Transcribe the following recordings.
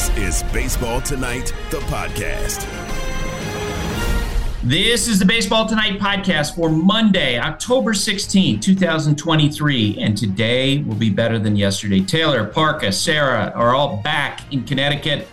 This is Baseball Tonight, the podcast. This is the Baseball Tonight podcast for Monday, October 16, 2023. And today will be better than yesterday. Taylor, Parka, Sarah are all back in Connecticut.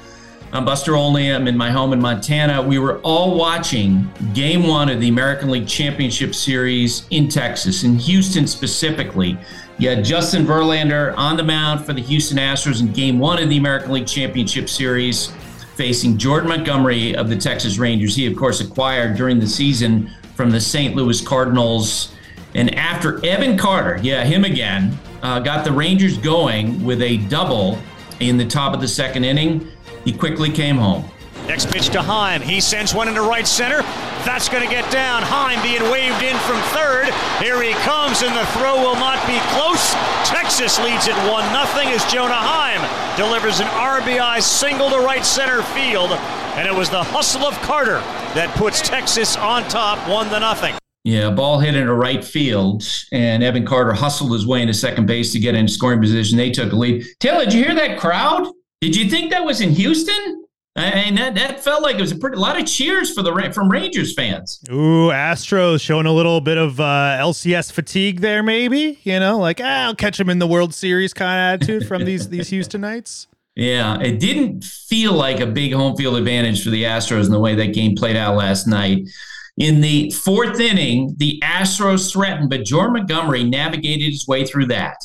I'm Buster Olney. I'm in my home in Montana. We were all watching game one of the American League Championship Series in Texas, in Houston specifically. You had Justin Verlander on the mound for the Houston Astros in game one of the American League Championship Series facing Jordan Montgomery of the Texas Rangers. He, of course, acquired during the season from the St. Louis Cardinals. And after Evan Carter, yeah, him again, uh, got the Rangers going with a double in the top of the second inning, he quickly came home. Next pitch to Heim. He sends one into right center. That's going to get down. Heim being waved in from third. Here he comes, and the throw will not be close. Texas leads it 1 0 as Jonah Heim delivers an RBI single to right center field. And it was the hustle of Carter that puts Texas on top 1 to nothing. Yeah, ball hit into right field, and Evan Carter hustled his way into second base to get in scoring position. They took a lead. Taylor, did you hear that crowd? Did you think that was in Houston? I mean, that, that felt like it was a pretty a lot of cheers for the from Rangers fans. Ooh, Astros showing a little bit of uh, LCS fatigue there, maybe. You know, like ah, I'll catch them in the World Series kind of attitude from these these Houstonites. Yeah, it didn't feel like a big home field advantage for the Astros in the way that game played out last night. In the fourth inning, the Astros threatened, but Jordan Montgomery navigated his way through that.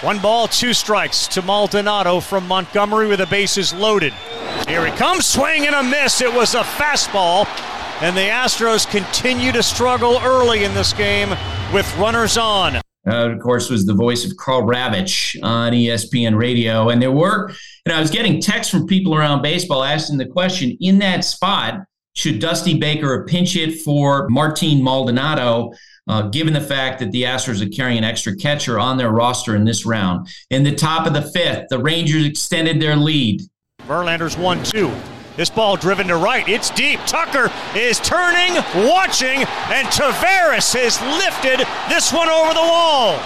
One ball, two strikes to Maldonado from Montgomery with the bases loaded. Here he comes, swing and a miss. It was a fastball. And the Astros continue to struggle early in this game with runners on. Uh, of course, was the voice of Karl Ravech on ESPN Radio. And there were, and I was getting texts from people around baseball asking the question in that spot, should Dusty Baker pinch it for Martin Maldonado, uh, given the fact that the Astros are carrying an extra catcher on their roster in this round? In the top of the fifth, the Rangers extended their lead. Verlander's 1 2. This ball driven to right. It's deep. Tucker is turning, watching, and Taveras has lifted this one over the wall.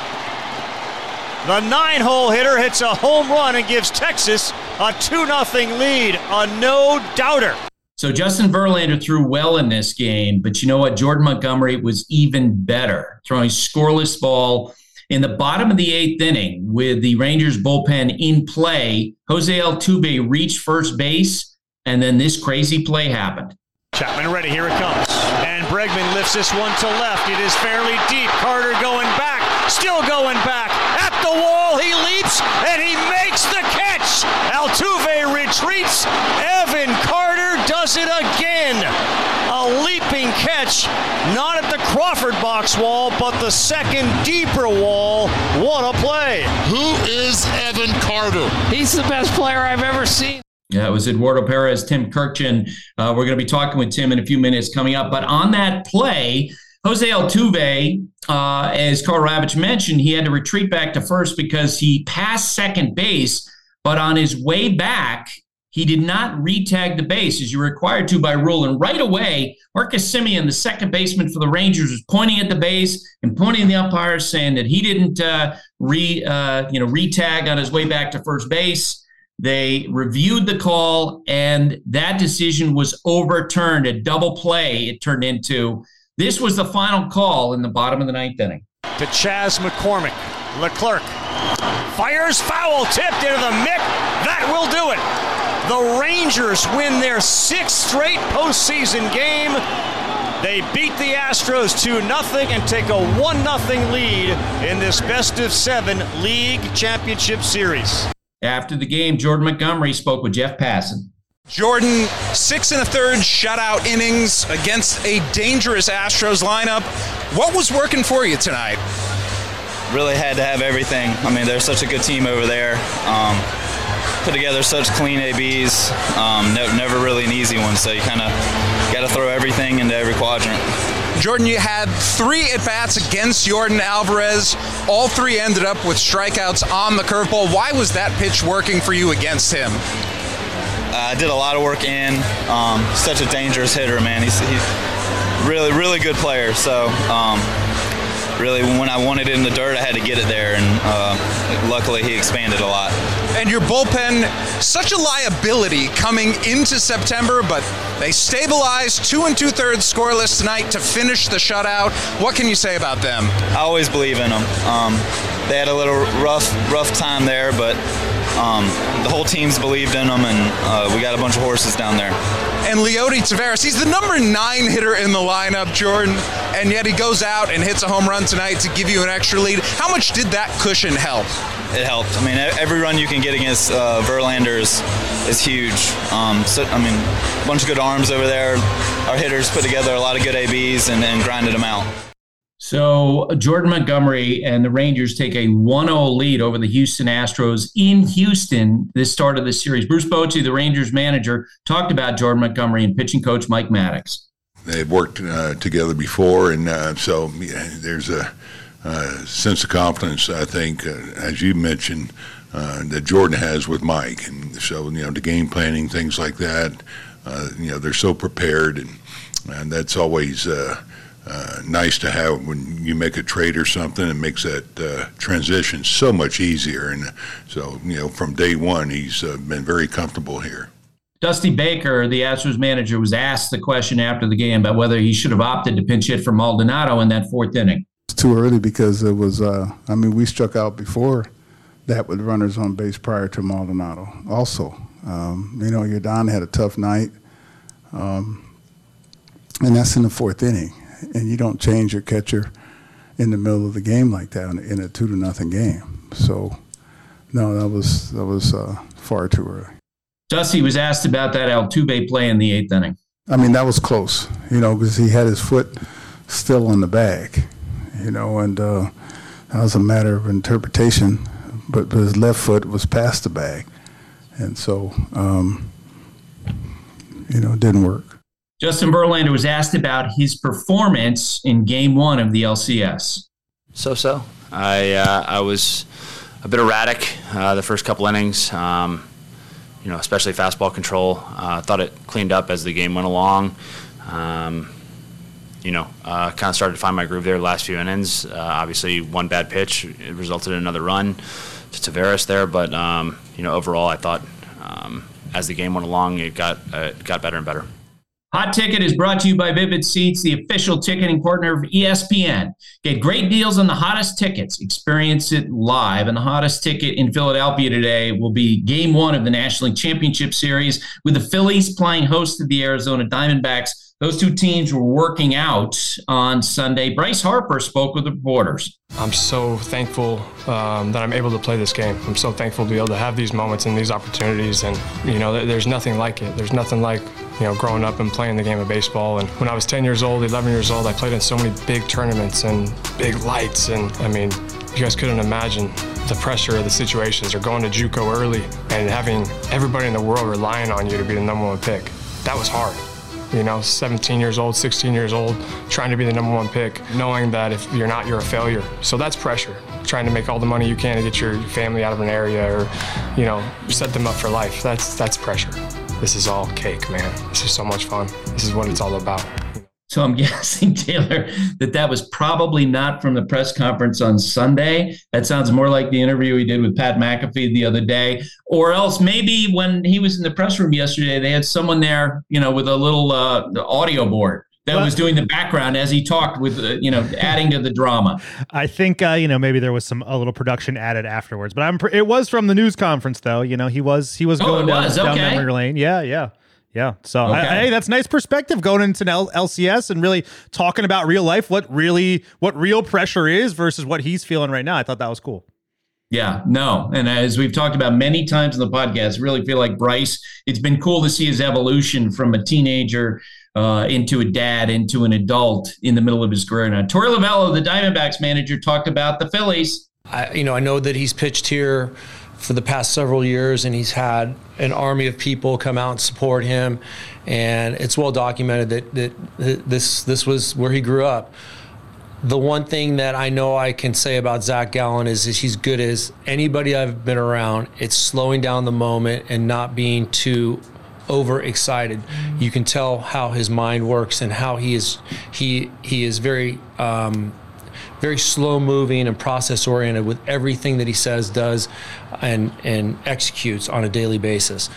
The nine hole hitter hits a home run and gives Texas a 2 0 lead. A no doubter. So Justin Verlander threw well in this game, but you know what? Jordan Montgomery was even better, throwing scoreless ball in the bottom of the eighth inning with the Rangers bullpen in play. Jose Altuve reached first base, and then this crazy play happened. Chapman ready. Here it comes. And Bregman lifts this one to left. It is fairly deep. Carter going back. Still going back. At the wall. He leaps and he makes the catch. Altuve retreats. Evan Carter does it again. A leaping catch. Not at the Crawford box wall, but the second deeper wall. What a play. Who is Evan Carter? He's the best player I've ever seen. Yeah, it was Eduardo Perez, Tim Kurkjian. Uh, we're going to be talking with Tim in a few minutes coming up. But on that play, Jose Altuve, uh, as Karl Ravech mentioned, he had to retreat back to first because he passed second base. But on his way back, he did not retag the base as you're required to by rule. And right away, Marcus Semien, the second baseman for the Rangers, was pointing at the base and pointing at the umpires, saying that he didn't uh, re, uh, you know, retag on his way back to first base. They reviewed the call, and that decision was overturned. A double play it turned into. This was the final call in the bottom of the ninth inning. To Chas McCormick. Leclerc fires foul tipped into the mic. That will do it. The Rangers win their sixth straight postseason game. They beat the Astros 2 0 and take a 1 0 lead in this best of seven league championship series. After the game, Jordan Montgomery spoke with Jeff Passan. Jordan, six and a third shutout innings against a dangerous Astros lineup. What was working for you tonight? Really had to have everything. I mean, they're such a good team over there. Um, put together such clean ABs. Um, ne- never really an easy one, so you kind of got to throw everything into every quadrant. Jordan, you had three at bats against Yordan Alvarez. All three ended up with strikeouts on the curveball. Why was that pitch working for you against him? I uh, did a lot of work in. Um, such a dangerous hitter, man. He's, he's really, really good player. So um, really, when I wanted it in the dirt, I had to get it there, and uh, luckily he expanded a lot. And your bullpen, such a liability coming into September, but they stabilized two and two thirds scoreless tonight to finish the shutout. What can you say about them? I always believe in them. Um, they had a little rough, rough time there, but um, the whole team's believed in them, and uh, we got a bunch of horses down there. And Leody Taveras, he's the number nine hitter in the lineup, Jordan, and yet he goes out and hits a home run tonight to give you an extra lead. How much did that cushion help? It helped. I mean, every run you can get against uh, Verlander is, is huge. Um, so, I mean, a bunch of good arms over there. Our hitters put together a lot of good ABs and, and grinded them out. So Jordan Montgomery and the Rangers take a 1-0 lead over the Houston Astros in Houston this start of the series. Bruce Bochy, the Rangers manager, talked about Jordan Montgomery and pitching coach Mike Maddox. They've worked uh, together before, and uh, so yeah, there's a uh, sense of confidence, I think, uh, as you mentioned, uh, that Jordan has with Mike. And so, you know, the game planning, things like that, uh, you know, they're so prepared, and, and that's always uh, nice to have when you make a trade or something. It makes that transition so much easier. And so, you know, from day one, he's been very comfortable here. Dusty Baker, the Astros manager, was asked the question after the game about whether he should have opted to pinch hit for Maldonado in that fourth inning. Too early because it was, uh, I mean, we struck out before that with runners on base prior to Maldonado also. Um, you know, Yordan had a tough night. Um, and that's in the fourth inning and you don't change your catcher in the middle of the game like that in a two to nothing game. So, no, that was that was uh, far too early. Dusty was asked about that Altuve play in the eighth inning. I mean, that was close, you know, because he had his foot still on the bag, you know, and uh, that was a matter of interpretation. But, but his left foot was past the bag, and so um, you know, it didn't work. Justin Verlander was asked about his performance in Game One of the LCS. So so. I uh, I was a bit erratic uh, the first couple innings. Um, you know, especially fastball control. I uh, thought it cleaned up as the game went along. Um, you know, uh, kind of started to find my groove there the last few innings. Uh, obviously, one bad pitch it resulted in another run to Taveras there, but um, you know, overall, I thought um, as the game went along, it got uh, it got better and better. Hot Ticket is brought to you by Vivid Seats, the official ticketing partner of ESPN. Get great deals on the hottest tickets. Experience it live. And the hottest ticket in Philadelphia today will be game one of the National League Championship Series with the Phillies playing host to the Arizona Diamondbacks. Those two teams were working out on Sunday. Bryce Harper spoke with the reporters. I'm so thankful um, that I'm able to play this game. I'm so thankful to be able to have these moments and these opportunities. And, you know, there's nothing like it. There's nothing like, you know, growing up and playing the game of baseball. And when I was 10 years old, 11 years old, I played in so many big tournaments and big lights. And, I mean, you guys couldn't imagine the pressure of the situations or going to JUCO early and having everybody in the world relying on you to be the number one pick. That was hard you know, 17 years old, 16 years old, trying to be the number one pick, knowing that if you're not, you're a failure. So that's pressure. Trying to make all the money you can to get your family out of an area or, you know, set them up for life. That's that's pressure. This is all cake, man. This is so much fun. This is what it's all about. So I'm guessing, Taylor, that that was probably not from the press conference on Sunday. That sounds more like the interview he did with Pat McAfee the other day. Or else maybe when he was in the press room yesterday, they had someone there, you know, with a little uh, audio board that was doing the background as he talked with uh, you know adding to the drama i think uh, you know maybe there was some a little production added afterwards but i'm it was from the news conference though you know he was he was oh, going was. down, Okay. memory lane yeah yeah yeah. So, Okay. I, hey, that's nice perspective going into an L- LCS and really talking about real life, what really, what real pressure is versus what he's feeling right now. I thought that was cool. Yeah, no. And as we've talked about many times in the podcast, really feel like Bryce, it's been cool to see his evolution from a teenager uh, into a dad, into an adult in the middle of his career. Now, Torey Lovullo, the Diamondbacks manager, talked about the Phillies. I, you know, I know that he's pitched here for the past several years, and he's had an army of people come out and support him, and it's well documented that, that this this was where he grew up. The one thing that I know I can say about Zach Gallen is, is he's good as anybody I've been around. It's slowing down the moment and not being too overexcited. You can tell how his mind works and how he is he he is very um, very slow moving and process oriented with everything that he says, does, and and executes on a daily basis.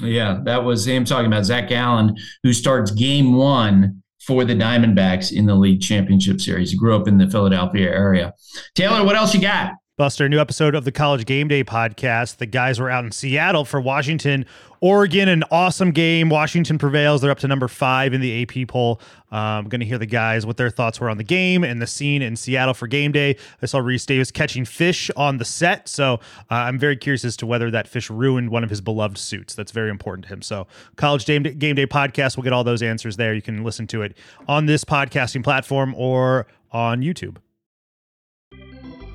Yeah, that was him talking about Zach Gallen, who starts game one for the Diamondbacks in the league championship series. He grew up in the Philadelphia area. Taylor, what else you got? Buster, new episode of the College Game Day podcast. The guys were out in Seattle for Washington, Oregon. An awesome game. Washington prevails. They're up to number five in the AP poll. I'm um, going to hear the guys what their thoughts were on the game and the scene in Seattle for game day. I saw Rece Davis catching fish on the set. So uh, I'm very curious as to whether that fish ruined one of his beloved suits. That's very important to him. So, College Game Day, game day podcast, we'll get all those answers there. You can listen to it on this podcasting platform or on YouTube.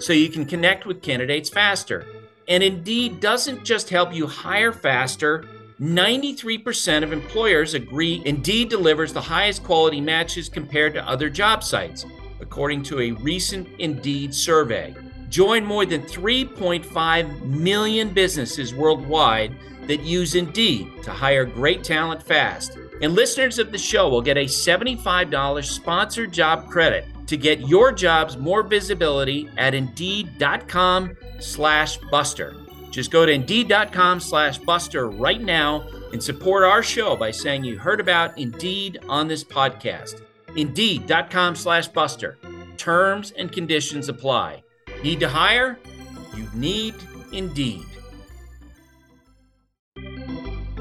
so you can connect with candidates faster. And Indeed doesn't just help you hire faster. 93% of employers agree Indeed delivers the highest quality matches compared to other job sites, according to a recent Indeed survey. Join more than 3.5 million businesses worldwide that use Indeed to hire great talent fast. And listeners of the show will get a $75 sponsored job credit to get your jobs more visibility at indeed.com slash buster. Just go to indeed.com slash buster right now and support our show by saying you heard about Indeed on this podcast. Indeed.com slash buster. Terms and conditions apply. Need to hire? You need Indeed.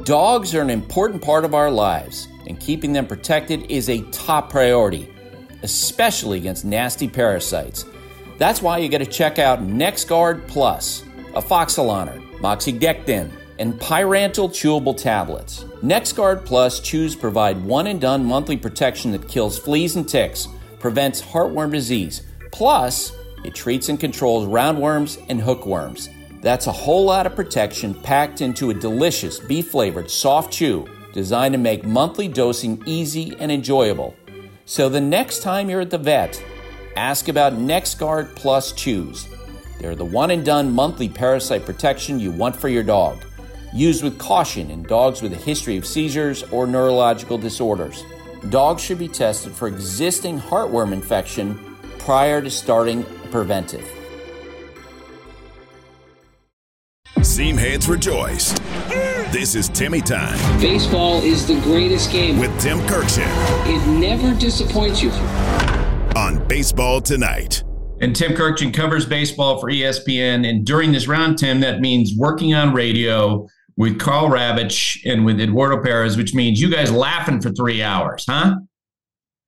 Dogs are an important part of our lives, and keeping them protected is a top priority especially against nasty parasites. That's why you got to check out NexGard Plus, afoxolaner, moxidectin, and pyrantel chewable tablets. NexGard Plus chews provide one and done monthly protection that kills fleas and ticks, prevents heartworm disease, plus it treats and controls roundworms and hookworms. That's a whole lot of protection packed into a delicious beef flavored soft chew designed to make monthly dosing easy and enjoyable. So the next time you're at the vet, ask about NexGard Plus Chews. They're the one and done monthly parasite protection you want for your dog. Used with caution in dogs with a history of seizures or neurological disorders. Dogs should be tested for existing heartworm infection prior to starting preventive. Seamheads rejoice. This is Timmy Time. Baseball is the greatest game. With Tim Kurkjian. It never disappoints you. On Baseball Tonight. And Tim Kurkjian covers baseball for ESPN. And during this round, Tim, that means working on radio with Karl Ravech and with Eduardo Perez, which means you guys laughing for three hours, huh?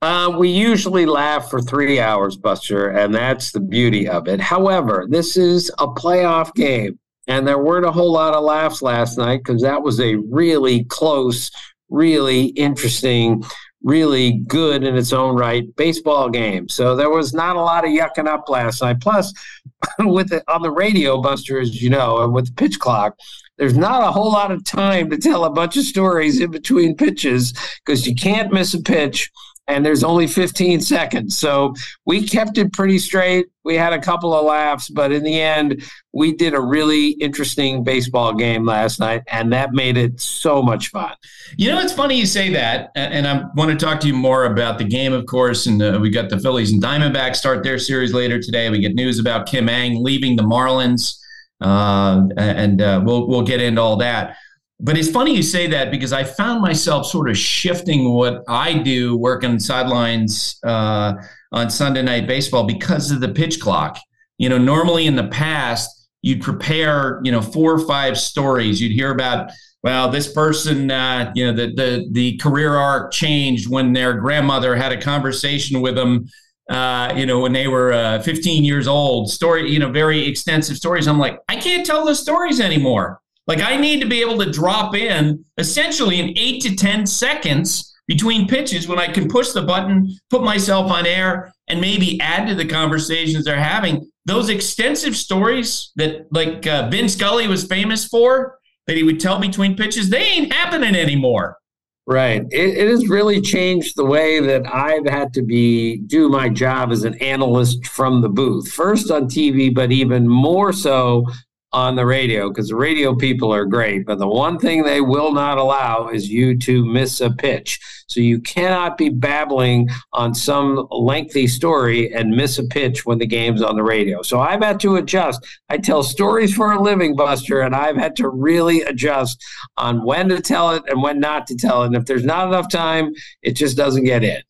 Uh, we usually laugh for three hours, Buster, and that's the beauty of it. However, this is a playoff game. And there weren't a whole lot of laughs last night because that was a really close, really interesting, really good in its own right baseball game. So there was not a lot of yucking up last night. Plus, with the, on the radio, Buster, as you know, and with the pitch clock, there's not a whole lot of time to tell a bunch of stories in between pitches because you can't miss a pitch and there's only 15 seconds. So we kept it pretty straight. We had a couple of laughs, but in the end, we did a really interesting baseball game last night, and that made it so much fun. You know, it's funny you say that, and I want to talk to you more about the game, of course. And uh, we got the Phillies and Diamondbacks start their series later today. We get news about Kim Ng leaving the Marlins, uh, and uh, we'll we'll get into all that. But it's funny you say that because I found myself sort of shifting what I do working sidelines uh, on Sunday night baseball because of the pitch clock. You know, normally in the past, you'd prepare, you know, four or five stories. You'd hear about, well, this person, uh, you know, the, the, the career arc changed when their grandmother had a conversation with them, uh, you know, when they were uh, 15 years old. Story, you know, very extensive stories. I'm like, I can't tell those stories anymore. Like I need to be able to drop in essentially in eight to 10 seconds between pitches when I can push the button, put myself on air, and maybe add to the conversations they're having. Those extensive stories that, like uh, Vin Scully was famous for, that he would tell between pitches, they ain't happening anymore. Right. It, it, has really changed the way that I've had to be do my job as an analyst from the booth. First on TV, but even more so on the radio because the radio people are great. But the one thing they will not allow is you to miss a pitch. So you cannot be babbling on some lengthy story and miss a pitch when the game's on the radio. So I've had to adjust. I tell stories for a living, Buster, and I've had to really adjust on when to tell it and when not to tell it. And if there's not enough time, it just doesn't get in.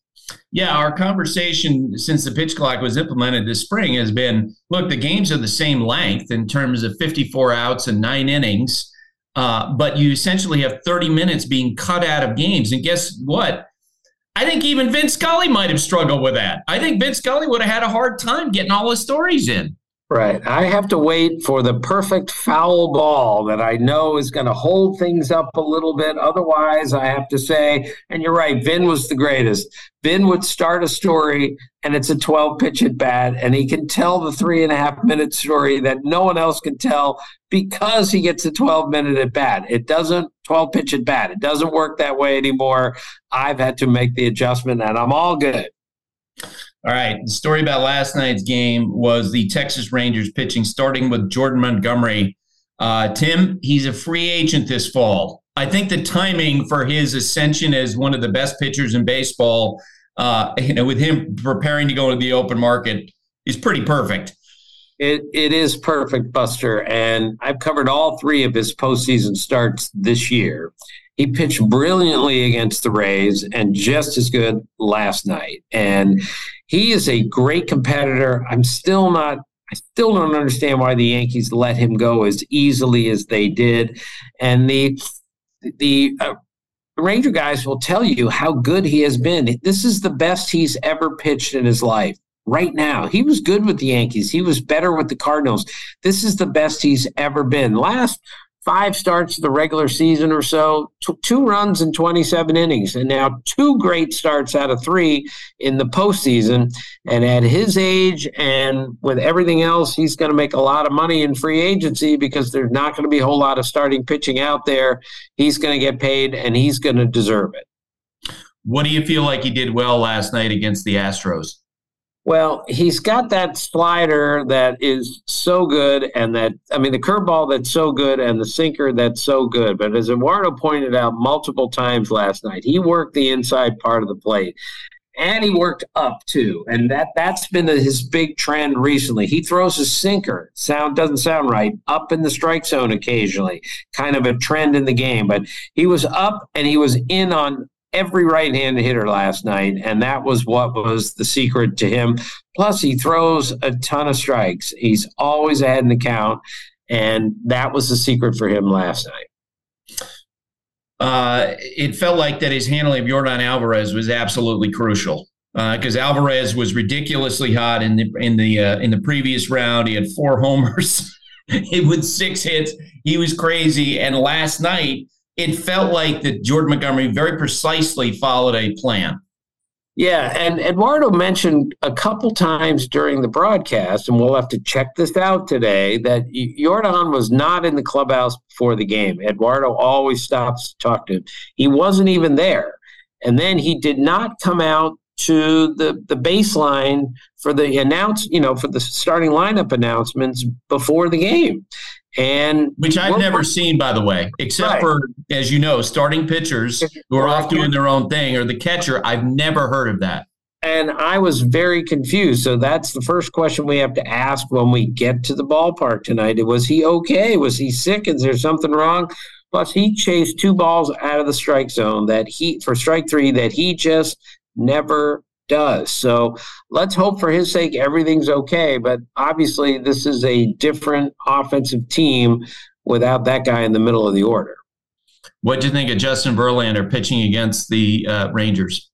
Yeah, our conversation since the pitch clock was implemented this spring has been look, the games are the same length in terms of 54 outs and nine innings, uh, but you essentially have 30 minutes being cut out of games. And guess what? I think even Vin Scully might have struggled with that. I think Vin Scully would have had a hard time getting all his stories in. Right. I have to wait for the perfect foul ball that I know is going to hold things up a little bit. Otherwise, I have to say, and you're right, Vin was the greatest. Vin would start a story and it's a 12 pitch at bat, and he can tell the three and a half minute story that no one else can tell because he gets a 12 minute at bat. It doesn't 12 pitch at bat. It doesn't work that way anymore. I've had to make the adjustment and I'm all good. All right. The story about last night's game was the Texas Rangers pitching, starting with Jordan Montgomery. Uh, Tim, he's a free agent this fall. I think the timing for his ascension as one of the best pitchers in baseball, uh, you know, with him preparing to go into the open market, is pretty perfect. It it is perfect, Buster, and I've covered all three of his postseason starts this year. He pitched brilliantly against the Rays and just as good last night. And he is a great competitor. I'm still not I still don't understand why the Yankees let him go as easily as they did. And the the uh, Ranger guys will tell you how good he has been. This is the best he's ever pitched in his life. Right now, he was good with the Yankees. He was better with the Cardinals. This is the best he's ever been. Last five starts of the regular season or so, t- two runs in 27 innings, and now two great starts out of three in the postseason. And at his age and with everything else, he's going to make a lot of money in free agency because there's not going to be a whole lot of starting pitching out there. He's going to get paid and he's going to deserve it. What do you feel like he did well last night against the Astros? Well, he's got that slider that is so good, and that I mean the curveball that's so good, and the sinker that's so good. But as Eduardo pointed out multiple times last night, he worked the inside part of the plate, and he worked up too, and that that's been his big trend recently. He throws a sinker, sound doesn't sound right, up in the strike zone occasionally, kind of a trend in the game. But he was up and he was in on every right-handed hitter last night, and that was what was the secret to him. Plus, he throws a ton of strikes. He's always ahead in the count, and that was the secret for him last night. Uh, it felt like that his handling of Yordan Alvarez was absolutely crucial because uh, Alvarez was ridiculously hot in the in the uh, in the previous round. He had four homers with six hits. He was crazy, and last night it felt like that Jordan Montgomery very precisely followed a plan. Yeah, and Eduardo mentioned a couple times during the broadcast, and we'll have to check this out today, that Jordan was not in the clubhouse before the game. Eduardo always stops to talk to him. He wasn't even there. And then he did not come out to the, the baseline for the announce, you know, for the starting lineup announcements before the game. And which I've never seen, by the way, except right. for as you know, starting pitchers who are off doing their own thing, or the catcher. I've never heard of that. And I was very confused. So that's the first question we have to ask when we get to the ballpark tonight. Was he okay? Was he sick? Is there something wrong? Plus, he chased two balls out of the strike zone that he for strike three that he just never does. So let's hope for his sake everything's okay. But obviously, this is a different offensive team without that guy in the middle of the order. What do you think of Justin Verlander pitching against the uh, Rangers?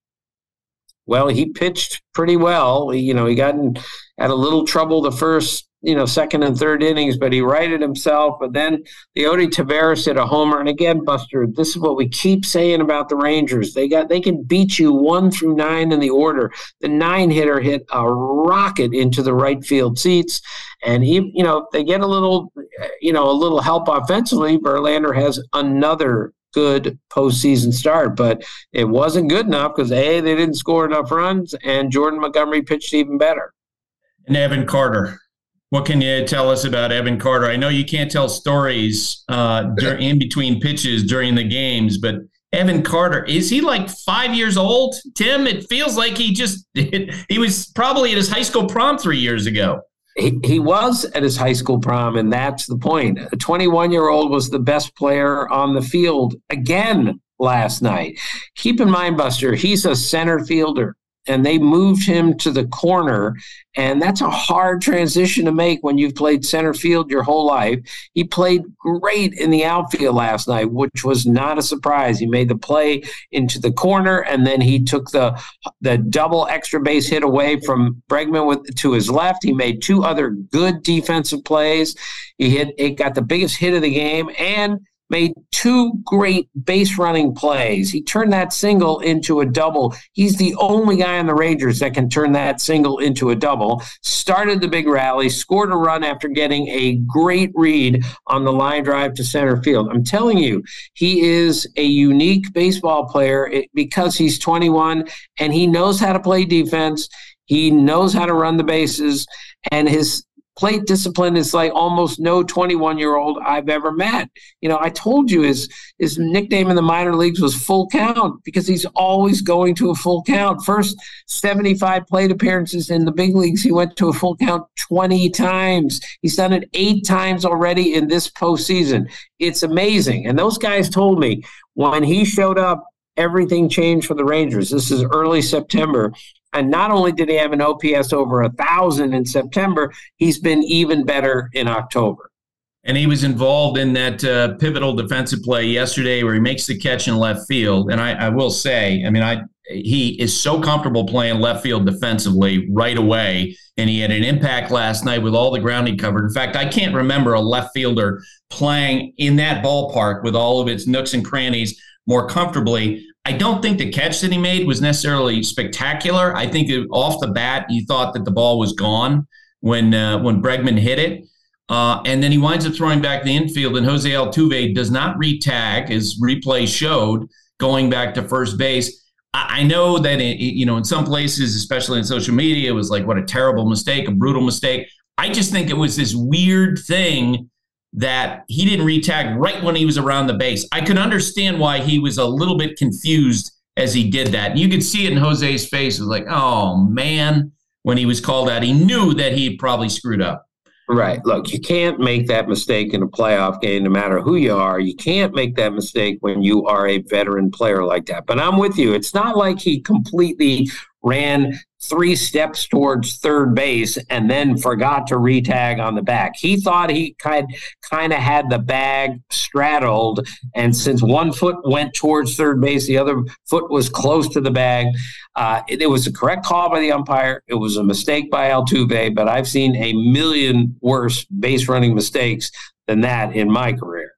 Well, he pitched pretty well. You know, he got in, had a little trouble the first you know, second and third innings, but he righted himself. But then the Leody Taveras hit a homer. And again, Buster, this is what we keep saying about the Rangers. They got they can beat you one through nine in the order. The nine hitter hit a rocket into the right field seats. And he, you know, they get a little, you know, a little help offensively. Verlander has another good postseason start, but it wasn't good enough because A, they didn't score enough runs, and Jordan Montgomery pitched even better. And Evan Carter. What can you tell us about Evan Carter? I know you can't tell stories uh, during, in between pitches during the games, but Evan Carter is he like five years old? Tim, it feels like he just he was probably at his high school prom three years ago. He, he was at his high school prom, and that's the point. A 21 year old was the best player on the field again last night. Keep in mind, Buster, he's a center fielder and they moved him to the corner. And that's a hard transition to make when you've played center field your whole life. He played great in the outfield last night, which was not a surprise. He made the play into the corner, and then he took the the double extra base hit away from Bregman with, to his left. He made two other good defensive plays. He hit it got the biggest hit of the game, and made two great base running plays. He turned that single into a double. He's the only guy on the Rangers that can turn that single into a double. Started the big rally, scored a run after getting a great read on the line drive to center field. I'm telling you, he is a unique baseball player eh, because he's 21 and he knows how to play defense. He knows how to run the bases, and his plate discipline is like almost no 21 year old I've ever met. You know, I told you his his nickname in the minor leagues was full count because he's always going to a full count. First 75 plate appearances in the big leagues, he went to a full count 20 times. He's done it eight times already in this postseason. It's amazing. And those guys told me when he showed up everything changed for the Rangers. This is early September. And not only did he have an OPS over a thousand in September, he's been even better in October. And he was involved in that uh, pivotal defensive play yesterday where he makes the catch in left field. And I, I will say, I mean, I he is so comfortable playing left field defensively right away. And he had an impact last night with all the ground he covered. In fact, I can't remember a left fielder playing in that ballpark with all of its nooks and crannies more comfortably. I don't think the catch that he made was necessarily spectacular. I think it, off the bat, you thought that the ball was gone when uh, when Bregman hit it. Uh, and then he winds up throwing back the infield, and Jose Altuve does not retag, as replay showed, going back to first base. I, I know that it, you know in some places, especially in social media, it was like what a terrible mistake, a brutal mistake. I just think it was this weird thing that he didn't retag right when he was around the base. I could understand why he was a little bit confused as he did that. You could see it in Jose's face. It was like, oh man, when he was called out, he knew that he probably screwed up. Right. Look, you can't make that mistake in a playoff game, no matter who you are. You can't make that mistake when you are a veteran player like that. But I'm with you. It's not like he completely ran three steps towards third base and then forgot to retag on the back. He thought he kind kind of had the bag straddled, and since one foot went towards third base, the other foot was close to the bag. Uh, it, it, was a correct call by the umpire. It was a mistake by Altuve, but I've seen a million worse base running mistakes than that in my career.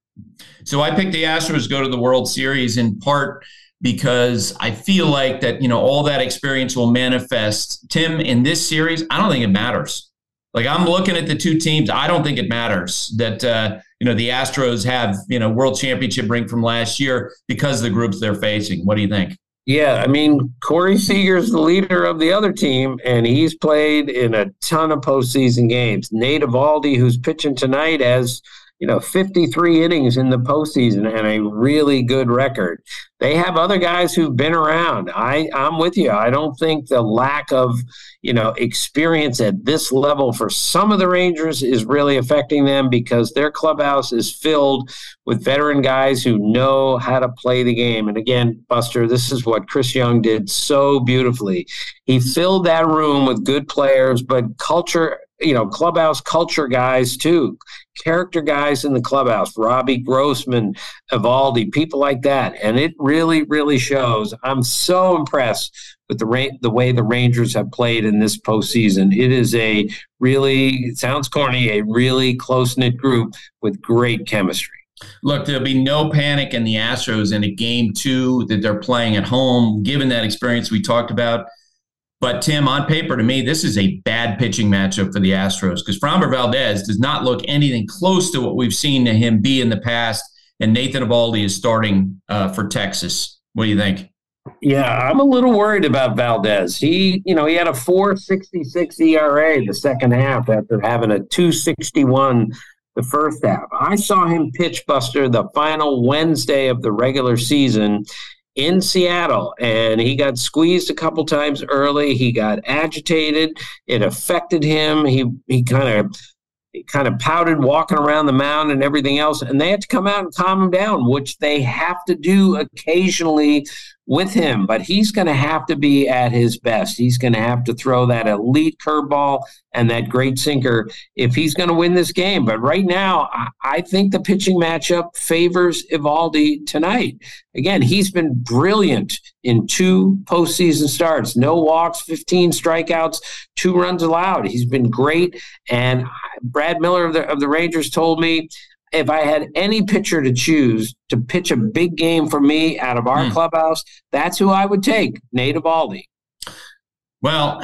So I picked the Astros go to the World Series in part because I feel like that, you know, all that experience will manifest. Tim, in this series, I don't think it matters. Like I'm looking at the two teams, I don't think it matters that uh, you know the Astros have you know world championship ring from last year because the groups they're facing. What do you think? Yeah, I mean Corey Seager's the leader of the other team, and he's played in a ton of postseason games. Nate Eovaldi, who's pitching tonight, has you know 53 innings in the postseason and a really good record they have other guys who've been around. I, I'm with you. I don't think the lack of, you know, experience at this level for some of the Rangers is really affecting them because their clubhouse is filled with veteran guys who know how to play the game. And again, Buster, this is what Chris Young did so beautifully. He filled that room with good players, but culture you know, clubhouse culture guys too, character guys in the clubhouse, Robbie Grossman, Eovaldi, people like that. And it really, really shows. I'm so impressed with the the way the Rangers have played in this postseason. It is a really, it sounds corny, a really close knit group with great chemistry. Look, there'll be no panic in the Astros in a game two that they're playing at home, given that experience we talked about. But Tim, on paper, to me, this is a bad pitching matchup for the Astros because Framber Valdez does not look anything close to what we've seen to him be in the past. And Nathan Eovaldi is starting uh, for Texas. What do you think? Yeah, I'm a little worried about Valdez. He, you know, he had a 4.66 ERA the second half after having a 2.61 the first half. I saw him pitch Buster the final Wednesday of the regular season in Seattle, and he got squeezed a couple times early. He got agitated. It affected him. He he kind of kind of pouted walking around the mound and everything else, and they had to come out and calm him down, which they have to do occasionally with him, but he's going to have to be at his best. He's going to have to throw that elite curveball and that great sinker if he's going to win this game. But right now, I, think the pitching matchup favors Eovaldi tonight. Again, he's been brilliant in two postseason starts no walks, 15 strikeouts, two runs allowed. He's been great. And Brad Miller of the, of the Rangers told me if I had any pitcher to choose to pitch a big game for me out of our mm. clubhouse, that's who I would take, Nate Eovaldi. Well,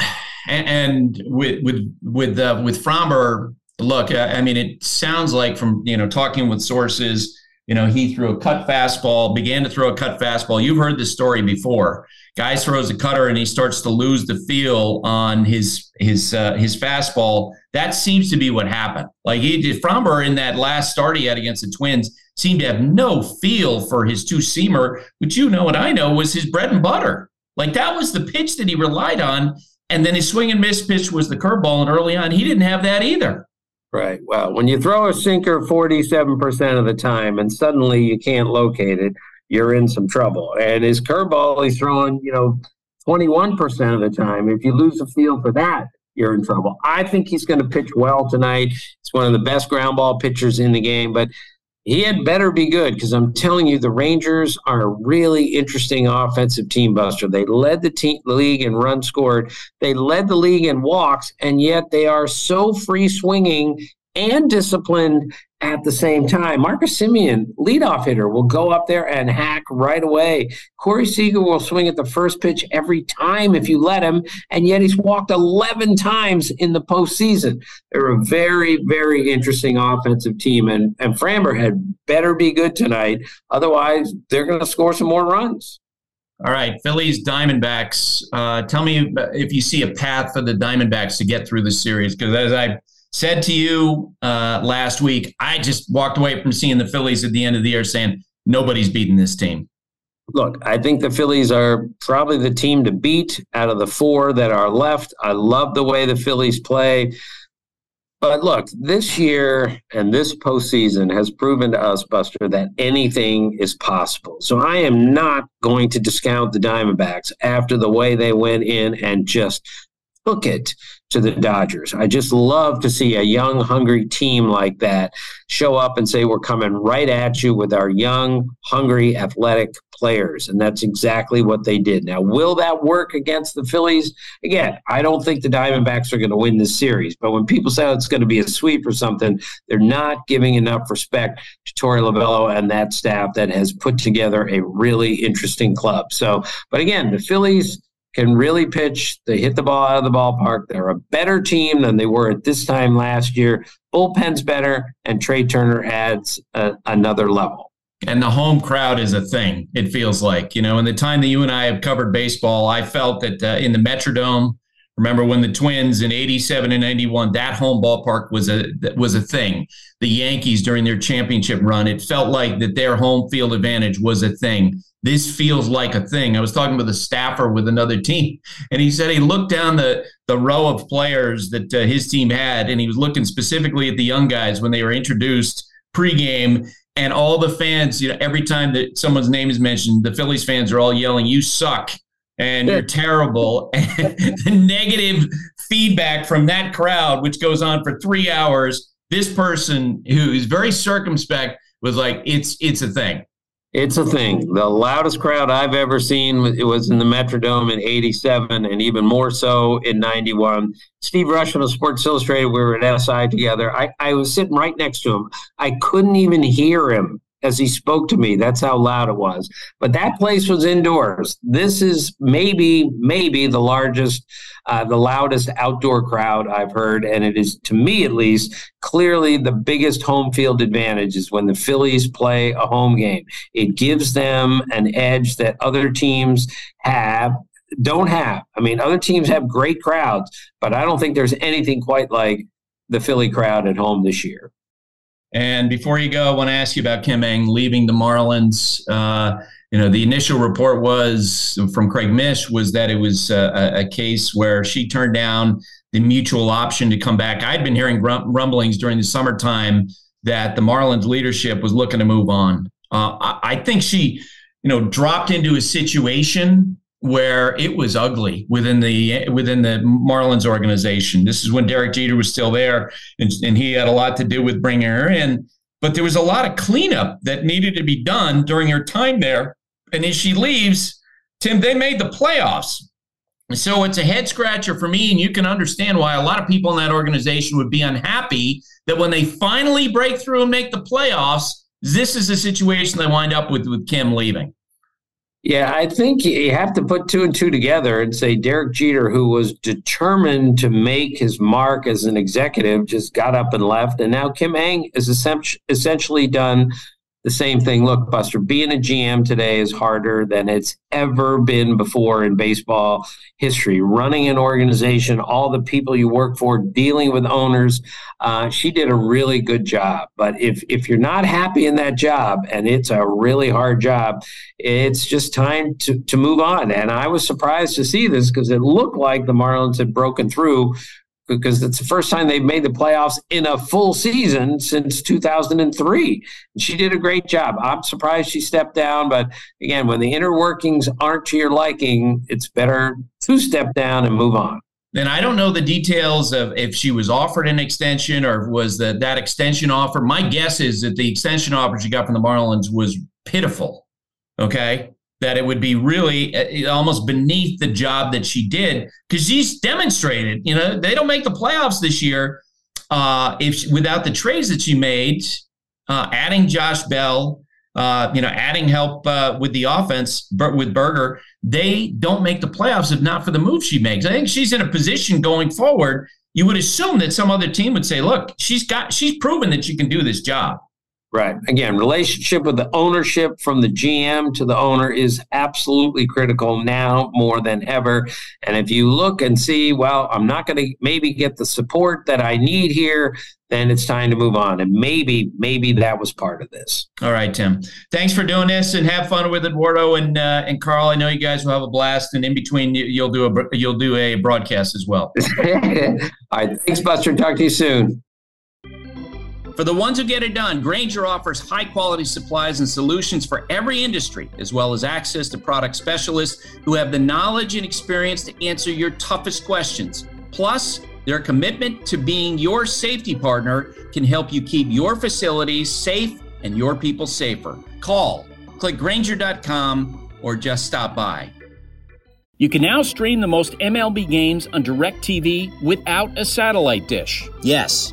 and, with with with uh, with Framber, look, I, I mean, it sounds like from you know talking with sources, you know, he threw a cut fastball, began to throw a cut fastball. You've heard this story before. Guy throws a cutter and he starts to lose the feel on his his uh, his fastball that seems to be what happened. Like he did Framber in that last start he had against the Twins seemed to have no feel for his two seamer, which you know and I know was his bread and butter. Like that was the pitch that he relied on. And then his swing and miss pitch was the curveball. And early on, he didn't have that either. Right. Well, when you throw a sinker 47% of the time and suddenly you can't locate it, you're in some trouble. And his curveball, he's throwing, you know, 21% of the time. If you lose a feel for that, you're in trouble. I think he's going to pitch well tonight. He's one of the best ground ball pitchers in the game, but he had better be good because I'm telling you, the Rangers are a really interesting offensive team buster. They led the, team, the league in runs scored, they led the league in walks, and yet they are so free swinging and disciplined at the same time. Marcus Semien, leadoff hitter, will go up there and hack right away. Corey Seager will swing at the first pitch every time if you let him, and yet he's walked 11 times in the postseason. They're a very, very interesting offensive team, and, and Framber had better be good tonight. Otherwise, they're going to score some more runs. All right, Phillies, Diamondbacks. Uh, tell me if you see a path for the Diamondbacks to get through the series, because as I said to you uh, last week, I just walked away from seeing the Phillies at the end of the year saying nobody's beating this team. Look, I think the Phillies are probably the team to beat out of the four that are left. I love the way the Phillies play. But look, this year and this postseason has proven to us, Buster, that anything is possible. So I am not going to discount the Diamondbacks after the way they went in and just took it to the Dodgers. I just love to see a young, hungry team like that show up and say, We're coming right at you with our young, hungry, athletic players. And that's exactly what they did. Now, will that work against the Phillies? Again, I don't think the Diamondbacks are going to win this series. But when people say it's going to be a sweep or something, they're not giving enough respect to Torey Lovullo and that staff that has put together a really interesting club. So, but again, the Phillies can really pitch. They hit the ball out of the ballpark. They're a better team than they were at this time last year. Bullpen's better, and Trea Turner adds a, another level. And the home crowd is a thing, it feels like. You know, in the time that you and I have covered baseball, I felt that uh, in the Metrodome, remember when the Twins in 87 and 91, that home ballpark was a was a thing. The Yankees during their championship run, it felt like that their home field advantage was a thing this feels like a thing. I was talking with a staffer with another team, and he said he looked down the the row of players that uh, his team had, and he was looking specifically at the young guys when they were introduced pregame, and all the fans. You know, every time that someone's name is mentioned, the Phillies fans are all yelling, "You suck." and you're terrible. And the negative feedback from that crowd, which goes on for three hours, this person who is very circumspect was like, "It's it's a thing." It's a thing. The loudest crowd I've ever seen it was in the Metrodome in 87 and even more so in 91. Steve Rushin of Sports Illustrated, we were at SI together. I, I was sitting right next to him. I couldn't even hear him as he spoke to me. That's how loud it was. But that place was indoors. This is maybe, maybe the largest, uh, the loudest outdoor crowd I've heard. And it is, to me at least, clearly the biggest home field advantage is when the Phillies play a home game. It gives them an edge that other teams have don't have. I mean, other teams have great crowds, but I don't think there's anything quite like the Philly crowd at home this year. And before you go, I want to ask you about Kim Ng leaving the Marlins. Uh, you know, the initial report was from Craig Mish was that it was a, a, case where she turned down the mutual option to come back. I'd been hearing rumblings during the summertime that the Marlins leadership was looking to move on. Uh, I, I think she, you know, dropped into a situation where it was ugly within the within the Marlins organization. This is when Derek Jeter was still there, and, and he had a lot to do with bringing her in. But there was a lot of cleanup that needed to be done during her time there. And as she leaves, Tim, they made the playoffs. So it's a head scratcher for me, and you can understand why a lot of people in that organization would be unhappy that when they finally break through and make the playoffs, this is the situation they wind up with with Kim leaving. Yeah, I think you have to put two and two together and say Derek Jeter, who was determined to make his mark as an executive, just got up and left. And now Kim Ng is essentially done the same thing. Look, Buster, being a GM today is harder than it's ever been before in baseball history. Running an organization, all the people you work for, dealing with owners. Uh, she did a really good job. But if if you're not happy in that job, and it's a really hard job, it's just time to to move on. And I was surprised to see this because it looked like the Marlins had broken through because it's the first time they've made the playoffs in a full season since 2003. She did a great job. I'm surprised she stepped down, but again, when the inner workings aren't to your liking, it's better to step down and move on. And I don't know the details of if she was offered an extension or was that that extension offer. My guess is that the extension offer she got from the Marlins was pitiful. Okay that it would be really uh, almost beneath the job that she did because she's demonstrated. You know, they don't make the playoffs this year uh, if she, without the trades that she made, uh, adding Josh Bell, uh, you know, adding help uh, with the offense with Burger. They don't make the playoffs if not for the move she makes. I think she's in a position going forward. You would assume that some other team would say, "Look, she's got, she's proven that she can do this job." Right. Again, relationship with the ownership from the GM to the owner is absolutely critical now more than ever. And if you look and see, well, I'm not going to maybe get the support that I need here, then it's time to move on. And maybe, maybe that was part of this. All right, Tim. Thanks for doing this, and have fun with Eduardo and uh, and Karl. I know you guys will have a blast, and in between, you'll do a you'll do a broadcast as well. All right. Thanks, Buster. Talk to you soon. For the ones who get it done, Grainger offers high quality supplies and solutions for every industry, as well as access to product specialists who have the knowledge and experience to answer your toughest questions. Plus, their commitment to being your safety partner can help you keep your facilities safe and your people safer. Call, click Grainger.com, or just stop by. You can now stream the most MLB games on DirecTV without a satellite dish. Yes.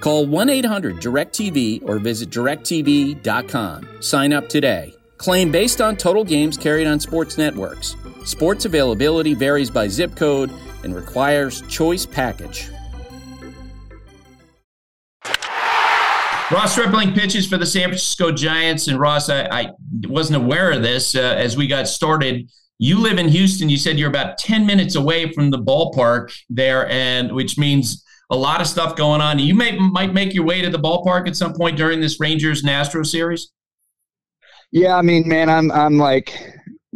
Call 1 800 DirecTV or visit directv.com. Sign up today. Claim based on total games carried on sports networks. Sports availability varies by zip code and requires choice package. Ross Stripling pitches for the San Francisco Giants. And Ross, I, I wasn't aware of this uh, as we got started. You live in Houston. You said you're about 10 minutes away from the ballpark there, and which means a lot of stuff going on. You may might make your way to the ballpark at some point during this Rangers and Astros series. Yeah, I mean, man, I'm I'm like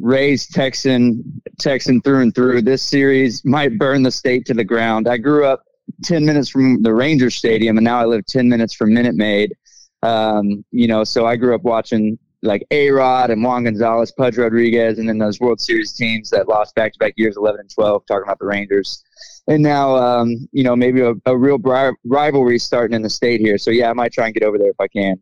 raised Texan, Texan through and through. This series might burn the state to the ground. I grew up 10 minutes from the Ranger Stadium, and now I live 10 minutes from Minute Maid. Um, you know, so I grew up watching like A Rod and Juan Gonzalez, Pudge Rodriguez, and then those World Series teams that lost back to back years, 11 and 12, talking about the Rangers. And now, um, you know, maybe a, a real bri- rivalry starting in the state here. So, yeah, I might try and get over there if I can.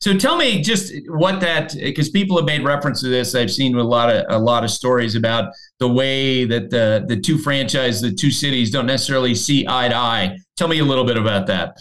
So tell me just what that because people have made reference to this. I've seen a lot of a lot of stories about the way that the the two franchises, the two cities, don't necessarily see eye to eye. Tell me a little bit about that.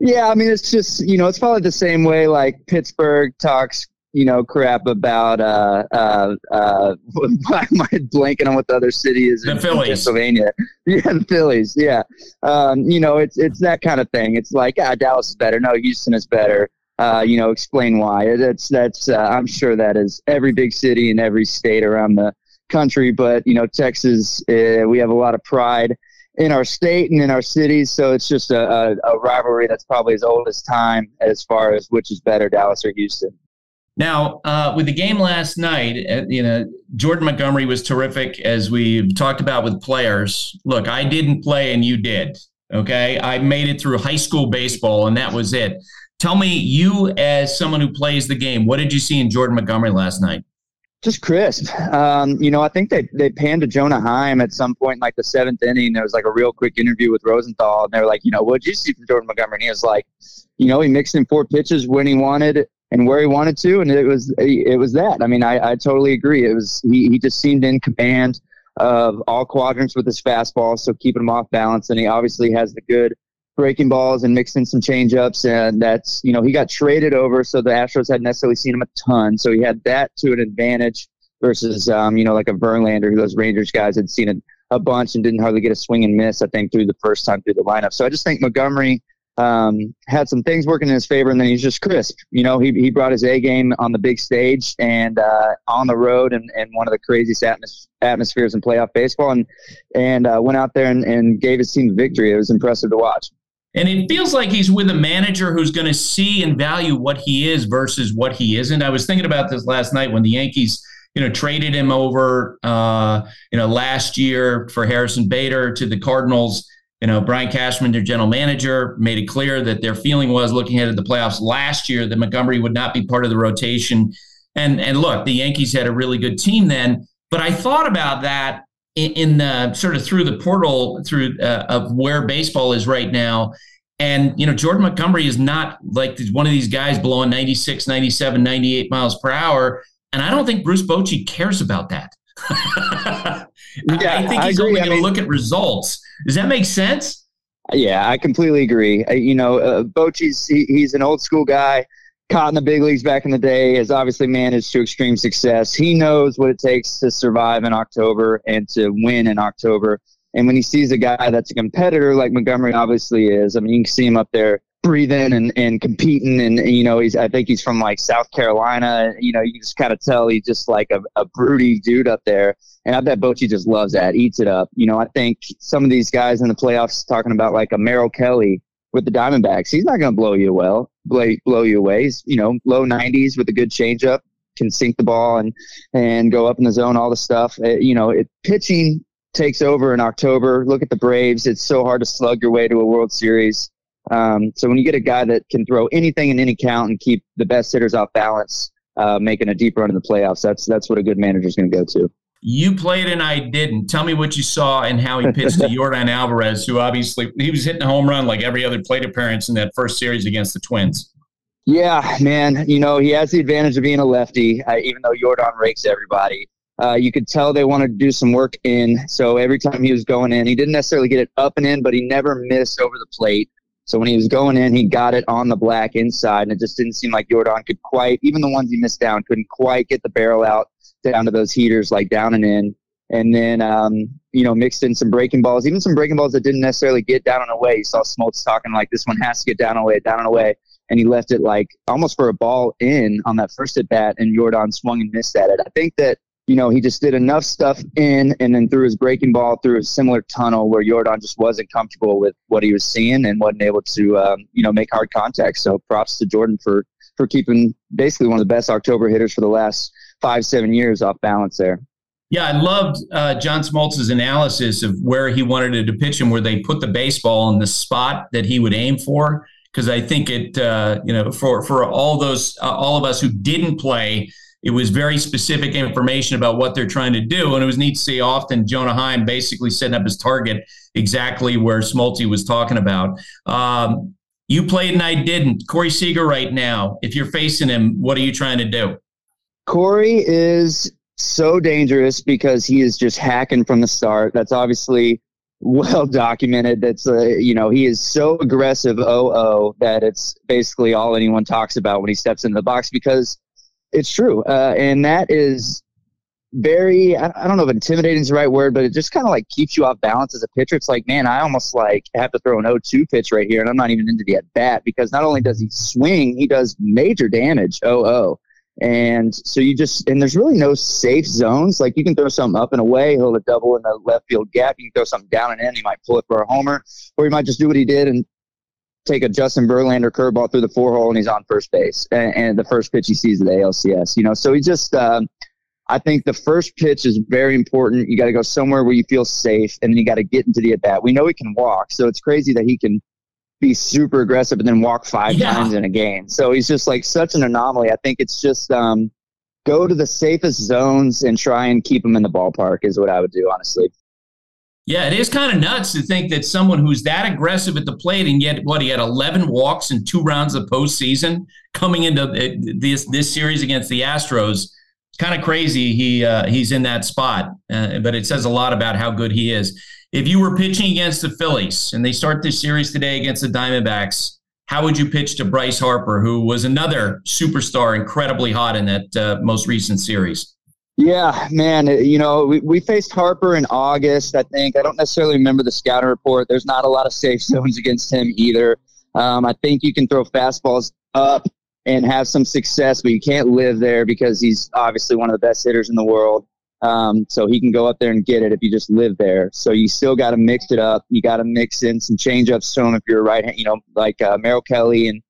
Yeah, I mean it's just you know it's probably the same way like Pittsburgh talks you know crap about uh uh uh why am I blanking on what the other city is the in Phillies. Pennsylvania yeah the Phillies yeah um you know it's it's that kind of thing it's like ah Dallas is better no Houston is better uh, you know, explain why. That's that's. Uh, I'm sure that is every big city in every state around the country. But you know, Texas, uh, we have a lot of pride in our state and in our cities. So it's just a, a, a rivalry that's probably as old as time as far as which is better, Dallas or Houston. Now, uh, with the game last night, uh, you know, Jordan Montgomery was terrific, as we've talked about with players. Look, I didn't play and you did. Okay. I made it through high school baseball and that was it. Tell me, you as someone who plays the game, what did you see in Jordan Montgomery last night? Just crisp. Um, you know, I think they, they panned to Jonah Heim at some point in like the seventh inning. There was like a real quick interview with Rosenthal, and they were like, you know, what did you see from Jordan Montgomery? And he was like, you know, he mixed in four pitches when he wanted and where he wanted to, and it was it was that. I mean, I, I totally agree. It was he, he just seemed in command of all quadrants with his fastball, so keeping him off balance, and he obviously has the good breaking balls and mixing some changeups. And that's, you know, he got traded over. So the Astros hadn't necessarily seen him a ton. So he had that to an advantage versus, um, you know, like a Verlander, who those Rangers guys had seen it a bunch and didn't hardly get a swing and miss, I think, through the first time through the lineup. So I just think Montgomery um, had some things working in his favor, and then he's just crisp. You know, he, he brought his A game on the big stage and uh, on the road and, and one of the craziest atmos- atmospheres in playoff baseball, and and uh, went out there and, and gave his team victory. It was impressive to watch. And it feels like he's with a manager who's going to see and value what he is versus what he isn't. I was thinking about this last night when the Yankees, you know, traded him over, uh, you know, last year for Harrison Bader to the Cardinals. You know, Brian Cashman, their general manager, made it clear that their feeling was looking ahead at the playoffs last year that Montgomery would not be part of the rotation. And and look, the Yankees had a really good team then, but I thought about that in, in uh, sort of through the portal through uh, of where baseball is right now. And, you know, Jordan Montgomery is not like one of these guys blowing 96, 97, 98 miles per hour. And I don't think Bruce Bochy cares about that. yeah, I think he's only going to look at results. Does that make sense? Yeah, I completely agree. Uh, you know, uh, Bochy's he, he's an old school guy caught in the big leagues back in the day, has obviously managed to extreme success. He knows what it takes to survive in October and to win in October. And when he sees a guy that's a competitor like Montgomery obviously is, I mean, you can see him up there breathing and, and competing. And, you know, he's, I think he's from like South Carolina. You know, you just kind of tell he's just like a, a broody dude up there. And I bet Bochy just loves that, eats it up. You know, I think some of these guys in the playoffs talking about like a Merrill Kelly with the Diamondbacks. He's not going to blow you well, blow, blow you away. He's, you know, low 90s with a good changeup, can sink the ball and and go up in the zone, all the stuff. It, uh, you know, it, pitching takes over in October. Look at the Braves. It's so hard to slug your way to a World Series. Um, so when you get a guy that can throw anything in any count and keep the best hitters off balance, uh, making a deep run in the playoffs, that's that's what a good manager is going to go to. You played and I didn't. Tell me what you saw and how he pitched to Yordan Alvarez, who obviously he was hitting a home run like every other plate appearance in that first series against the Twins. Yeah, man. You know he has the advantage of being a lefty, uh, even though Yordan rakes everybody. Uh, you could tell they wanted to do some work in. So every time he was going in, he didn't necessarily get it up and in, but he never missed over the plate. So when he was going in, he got it on the black inside, and it just didn't seem like Yordan could quite, even the ones he missed down, couldn't quite get the barrel out down to those heaters, like down and in. And then, um, you know, mixed in some breaking balls, even some breaking balls that didn't necessarily get down and away. You saw Smoltz talking like this one has to get down and away, down and away. And he left it like almost for a ball in on that first at bat, and Yordan swung and missed at it. I think that you know, he just did enough stuff in and then threw his breaking ball through a similar tunnel where Yordan just wasn't comfortable with what he was seeing and wasn't able to, um, you know, make hard contact. So props to Jordan for, for keeping basically one of the best October hitters for the last five, seven years off balance there. Yeah, I loved uh, John Smoltz's analysis of where he wanted to pitch him, where they put the baseball in the spot that he would aim for. Because I think it, uh, you know, for for all those, uh, all of us who didn't play, it was very specific information about what they're trying to do, and it was neat to see often Jonah Heim basically setting up his target exactly where Smoltz was talking about. Um, you played and I didn't. Corey Seager, right now, if you're facing him, what are you trying to do? Corey is so dangerous because he is just hacking from the start. That's obviously well documented. That's uh, you know he is so aggressive OO that it's basically all anyone talks about when he steps into the box because it's true, uh, and that is very I, I don't know if intimidating is the right word, but it just kind of like keeps you off balance as a pitcher. It's like man, I almost like have to throw an 0-2 pitch right here, and I'm not even into the at bat because not only does he swing, he does major damage. OO. And so you just, and there's really no safe zones. Like you can throw something up and away, he'll a double in the left field gap. You can throw something down and in, he might pull it for a homer, or he might just do what he did and take a Justin Verlander curveball through the four hole and he's on first base. And, and the first pitch he sees at the ALCS, you know, so he just, um, I think the first pitch is very important. You got to go somewhere where you feel safe, and then you got to get into the at bat. We know he can walk, so it's crazy that he can be super aggressive and then walk five yeah. times in a game. So he's just like such an anomaly. I think it's just um, go to the safest zones and try and keep him in the ballpark is what I would do, honestly. Yeah, it is kind of nuts to think that someone who's that aggressive at the plate and yet what he had 11 walks in two rounds of postseason coming into uh, this this series against the Astros. Kind of crazy. He uh, he's in that spot, uh, but it says a lot about how good he is. If you were pitching against the Phillies and they start this series today against the Diamondbacks, how would you pitch to Bryce Harper, who was another superstar, incredibly hot in that uh, most recent series? Yeah, man. You know, we, we faced Harper in August, I think. I don't necessarily remember the scouting report. There's not a lot of safe zones against him either. Um, I think you can throw fastballs up and have some success, but you can't live there because he's obviously one of the best hitters in the world. Um, so he can go up there and get it if you just live there. So you still got to mix it up. You got to mix in some change ups to him if you're right hand, you know, like uh, Merrill Kelly and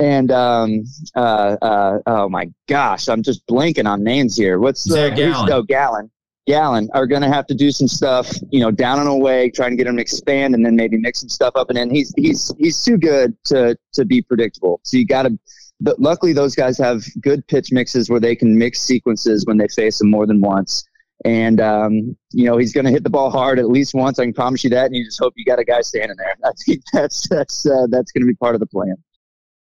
and um, uh, uh, oh my gosh, I'm just blanking on names here. What's the Gallen? Oh, Gallen. Gallen are going to have to do some stuff, you know, down and away, trying to get him to expand, and then maybe mix some stuff up. And then he's he's he's too good to to be predictable. So you got to. But luckily, those guys have good pitch mixes where they can mix sequences when they face them more than once. And um, you know he's going to hit the ball hard at least once. I can promise you that. And you just hope you got a guy standing there. I think that's that's uh, that's going to be part of the plan.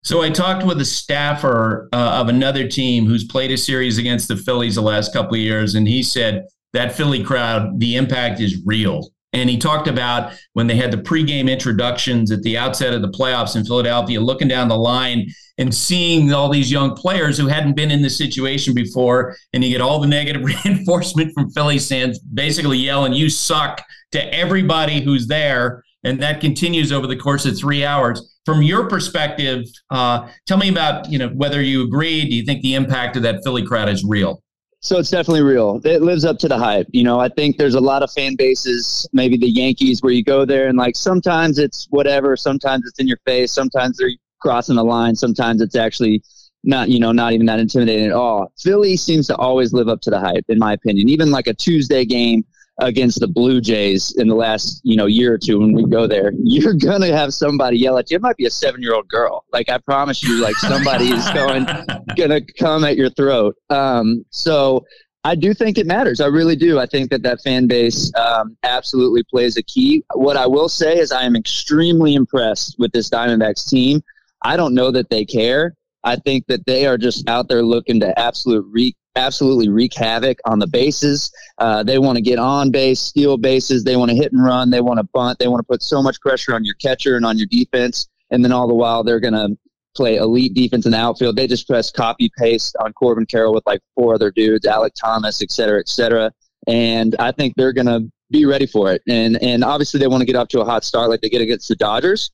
So I talked with a staffer uh, of another team who's played a series against the Phillies the last couple of years, and he said that Philly crowd, the impact is real. And he talked about when they had the pregame introductions at the outset of the playoffs in Philadelphia, looking down the line and seeing all these young players who hadn't been in this situation before, and you get all the negative reinforcement from Philly fans basically yelling, You suck to everybody who's there. And that continues over the course of three hours. From your perspective, uh, tell me about you know whether you agree. Do you think the impact of that Philly crowd is real? So it's definitely real. It lives up to the hype. You know, I think there's a lot of fan bases, maybe the Yankees, where you go there and like sometimes it's whatever, sometimes it's in your face, sometimes they're crossing the line. Sometimes it's actually not, you know, not even that intimidating at all. Philly seems to always live up to the hype, in my opinion. Even like a Tuesday game against the Blue Jays in the last, you know, year or two when we go there, you're gonna have somebody yell at you. It might be a seven year old girl. Like I promise you, like somebody is going gonna come at your throat. Um, so I do think it matters. I really do. I think that that fan base um, absolutely plays a key. What I will say is I am extremely impressed with this Diamondbacks team. I don't know that they care. I think that they are just out there looking to absolute wreak, absolutely wreak havoc on the bases. Uh, they want to get on base, steal bases. They want to hit and run. They want to bunt. They want to put so much pressure on your catcher and on your defense. And then all the while, they're going to play elite defense in the outfield. They just press copy paste on Corbin Carroll with like four other dudes, Alek Thomas, et cetera, et cetera. And I think they're going to be ready for it. And and obviously they want to get off to a hot start like they get against the Dodgers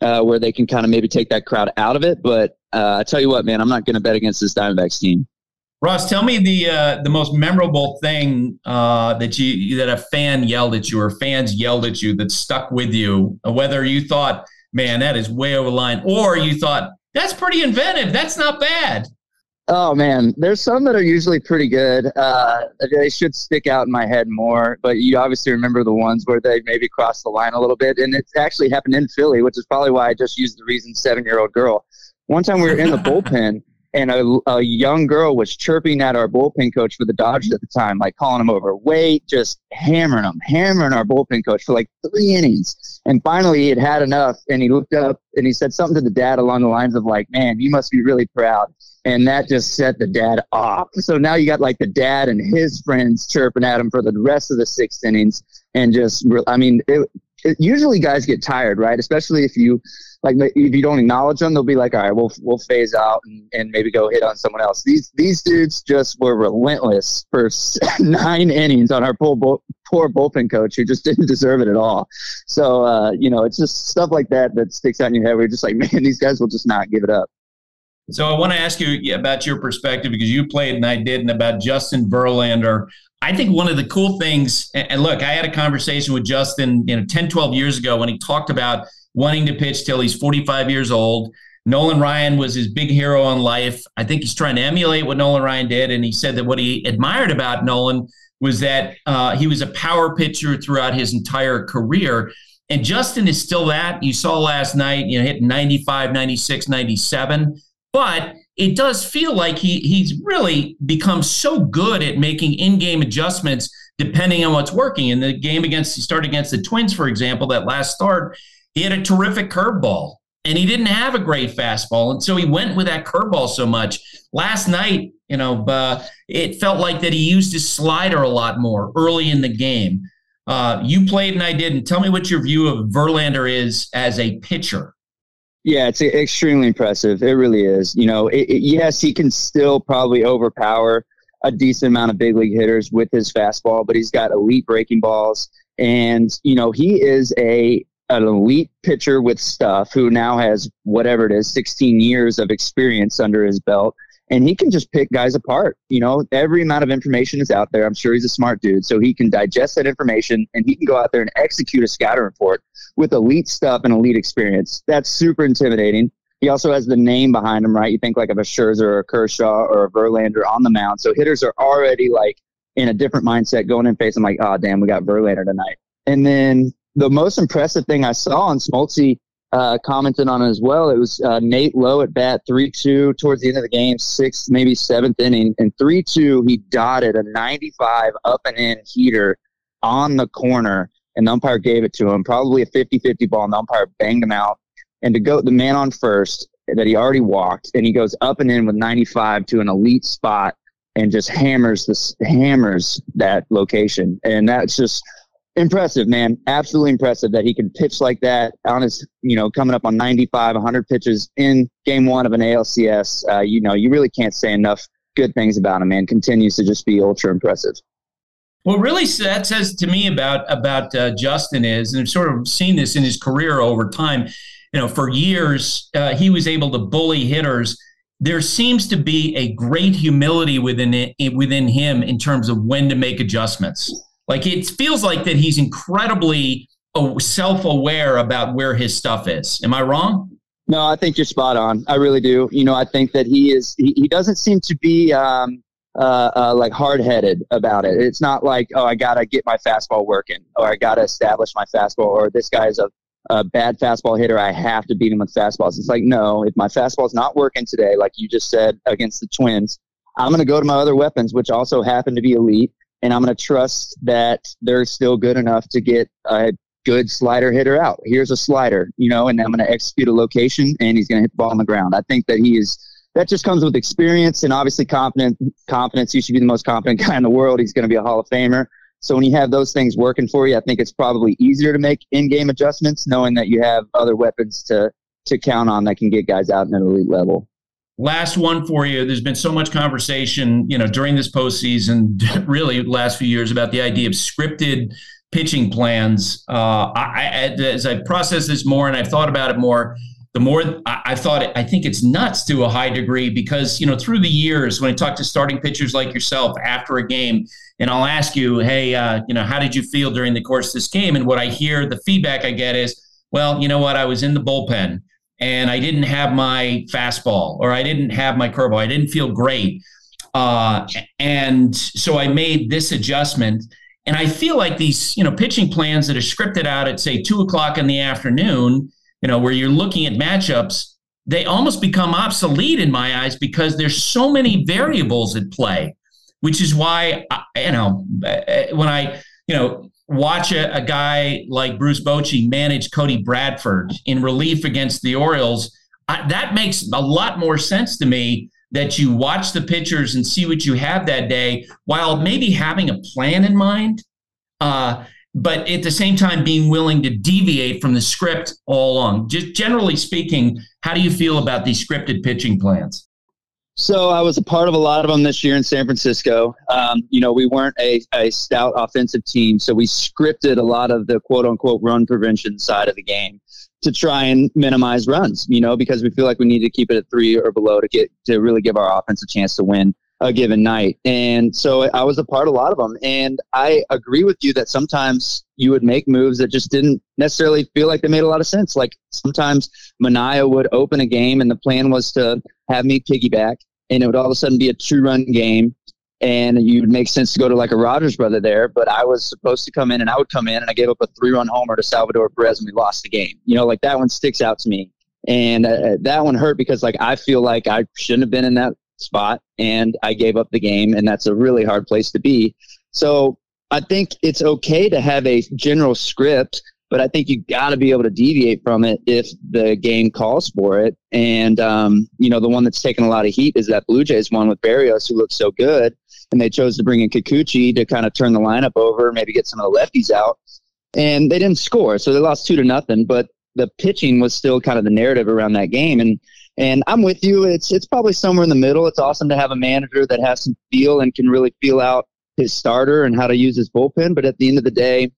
uh, where they can kind of maybe take that crowd out of it. But uh, I tell you what, man, I'm not going to bet against this Diamondbacks team. Ross, tell me the uh, the most memorable thing uh, that you that a fan yelled at you or fans yelled at you that stuck with you. Whether you thought, "Man, that is way over the line," or you thought, "That's pretty inventive. That's not bad." Oh man, there's some that are usually pretty good. Uh, they should stick out in my head more, but you obviously remember the ones where they maybe crossed the line a little bit, and it actually happened in Philly, which is probably why I just used the reason seven-year-old girl. One time we were in the bullpen, and a, a young girl was chirping at our bullpen coach for the Dodgers at the time, like calling him over, wait, just hammering him, hammering our bullpen coach for like three innings. And finally, he had had enough, and he looked up and he said something to the dad along the lines of like, "Man, you must be really proud." and that just set the dad off. So now you got like the dad and his friends chirping at him for the rest of the sixth innings, and just I mean, it, it, usually guys get tired, right? Especially if you like if you don't acknowledge them, they'll be like, all right, we'll we'll phase out and, and maybe go hit on someone else. These these dudes just were relentless for nine innings on our poor poor bullpen coach who just didn't deserve it at all. So uh, you know, it's just stuff like that that sticks out in your head. You're just like, man, these guys will just not give it up. So I want to ask you about your perspective because you played and I didn't about Justin Verlander. I think one of the cool things, and look, I had a conversation with Justin, you know, 10, 12 years ago when he talked about wanting to pitch till he's 45 years old. Nolan Ryan was his big hero in life. I think he's trying to emulate what Nolan Ryan did. And he said that what he admired about Nolan was that uh, he was a power pitcher throughout his entire career. And Justin is still that. You saw last night, you know, hit 95, 96, 97. But it does feel like he he's really become so good at making in-game adjustments depending on what's working. In the game against he started against the Twins, for example, that last start, he had a terrific curveball and he didn't have a great fastball, and so he went with that curveball so much. Last night, you know, uh, it felt like that he used his slider a lot more early in the game. Uh, you played and I didn't. Tell me what your view of Verlander is as a pitcher. Yeah, it's extremely impressive. It really is. You know, it, it, yes, he can still probably overpower a decent amount of big league hitters with his fastball, but he's got elite breaking balls, and you know he is a an elite pitcher with stuff who now has whatever it is, 16 years of experience under his belt and he can just pick guys apart. You know, every amount of information is out there. I'm sure he's a smart dude, so he can digest that information and he can go out there and execute a scouting report with elite stuff and elite experience. That's super intimidating. He also has the name behind him, right? You think like of a Scherzer or a Kershaw or a Verlander on the mound. So hitters are already like in a different mindset going in facing like, oh damn, we got Verlander tonight. And then the most impressive thing I saw and Smoltzy uh, commented on as well. It was uh, Nate Lowe at bat, 3 2 towards the end of the game, sixth, maybe seventh inning. And 3 2, he dotted a 95 up and in heater on the corner, and the umpire gave it to him. Probably a 50 50 ball, and the umpire banged him out. And to go, the man on first that he already walked, and he goes up and in with 95 to an elite spot and just hammers this hammers that location and that's just impressive, man. Absolutely impressive that he can pitch like that on his, you know, coming up on 95, 100 pitches in game one of an ALCS. Uh, you know, you really can't say enough good things about him, man. Continues to just be ultra impressive. What really that says to me about about uh, Justin is, and I've sort of seen this in his career over time. You know, for years uh, he was able to bully hitters. There seems to be a great humility within it, within him in terms of when to make adjustments like it feels like that he's incredibly uh, self-aware about where his stuff is. Am I wrong? No, I think you're spot on. I really do. You know, I think that he is. He, he doesn't seem to be um, uh, uh, like hard-headed about it. It's not like, oh, I gotta get my fastball working, or I gotta establish my fastball, or this guy's a, a bad fastball hitter. I have to beat him with fastballs. It's like, no, if my fastball's not working today, like you just said against the Twins, I'm gonna go to my other weapons, which also happen to be elite and I'm going to trust that they're still good enough to get a good slider hitter out. Here's a slider, you know, and I'm going to execute a location, and he's going to hit the ball on the ground. I think that he is. That just comes with experience and obviously confidence. Confidence. You should be the most confident guy in the world. He's going to be a Hall of Famer. So when you have those things working for you, I think it's probably easier to make in-game adjustments, knowing that you have other weapons to to count on that can get guys out in an elite level. Last one for you. There's been so much conversation, you know, during this postseason, really last few years about the idea of scripted pitching plans. Uh, I, as I process this more and I've thought about it more, the more I, I thought it, I think it's nuts to a high degree because you know through the years when I talk to starting pitchers like yourself after a game, and I'll ask you, hey, uh, you know, how did you feel during the course of this game? And what I hear, the feedback I get is, well, you know what, I was in the bullpen and I didn't have my fastball or I didn't have my curveball. I didn't feel great. Uh, and so I made this adjustment. And I feel like these, you know, pitching plans that are scripted out at say two o'clock in the afternoon, you know, where you're looking at matchups, they almost become obsolete in my eyes because there's so many variables at play, which is why, I, you know, uh, when I, you know, watch a, a guy like Bruce Bochy manage Cody Bradford in relief against the Orioles, I, that makes a lot more sense to me that you watch the pitchers and see what you have that day while maybe having a plan in mind. Uh, but at the same time, being willing to deviate from the script all along. Just generally speaking, how do you feel about these scripted pitching plans? So I was a part of a lot of them this year in San Francisco. Um, you know, we weren't a, a stout offensive team, so we scripted a lot of the quote unquote run prevention side of the game to try and minimize runs, you know, because we feel like we need to keep it at three or below to get to really give our offense a chance to win a given night. And so I was a part of a lot of them. And I agree with you that sometimes you would make moves that just didn't necessarily feel like they made a lot of sense. Like sometimes Manaea would open a game and the plan was to have me piggyback and it would all of a sudden be a two run game and you'd make sense to go to like a Rogers brother there. But I was supposed to come in, and I would come in, and I gave up a three-run homer to Salvador Perez, and we lost the game. You know, like that one sticks out to me, and uh, that one hurt because like I feel like I shouldn't have been in that spot, and I gave up the game, and that's a really hard place to be. So I think it's okay to have a general script. But I think you got to be able to deviate from it if the game calls for it. And um, you know, the one that's taken a lot of heat is that Blue Jays one with Berrios, who looks so good and they chose to bring in Kikuchi to kind of turn the lineup over, maybe get some of the lefties out. And they didn't score, so they lost two to nothing. But the pitching was still kind of the narrative around that game. And and I'm with you. It's it's probably somewhere in the middle. It's awesome to have a manager that has some feel and can really feel out his starter and how to use his bullpen. But at the end of the day,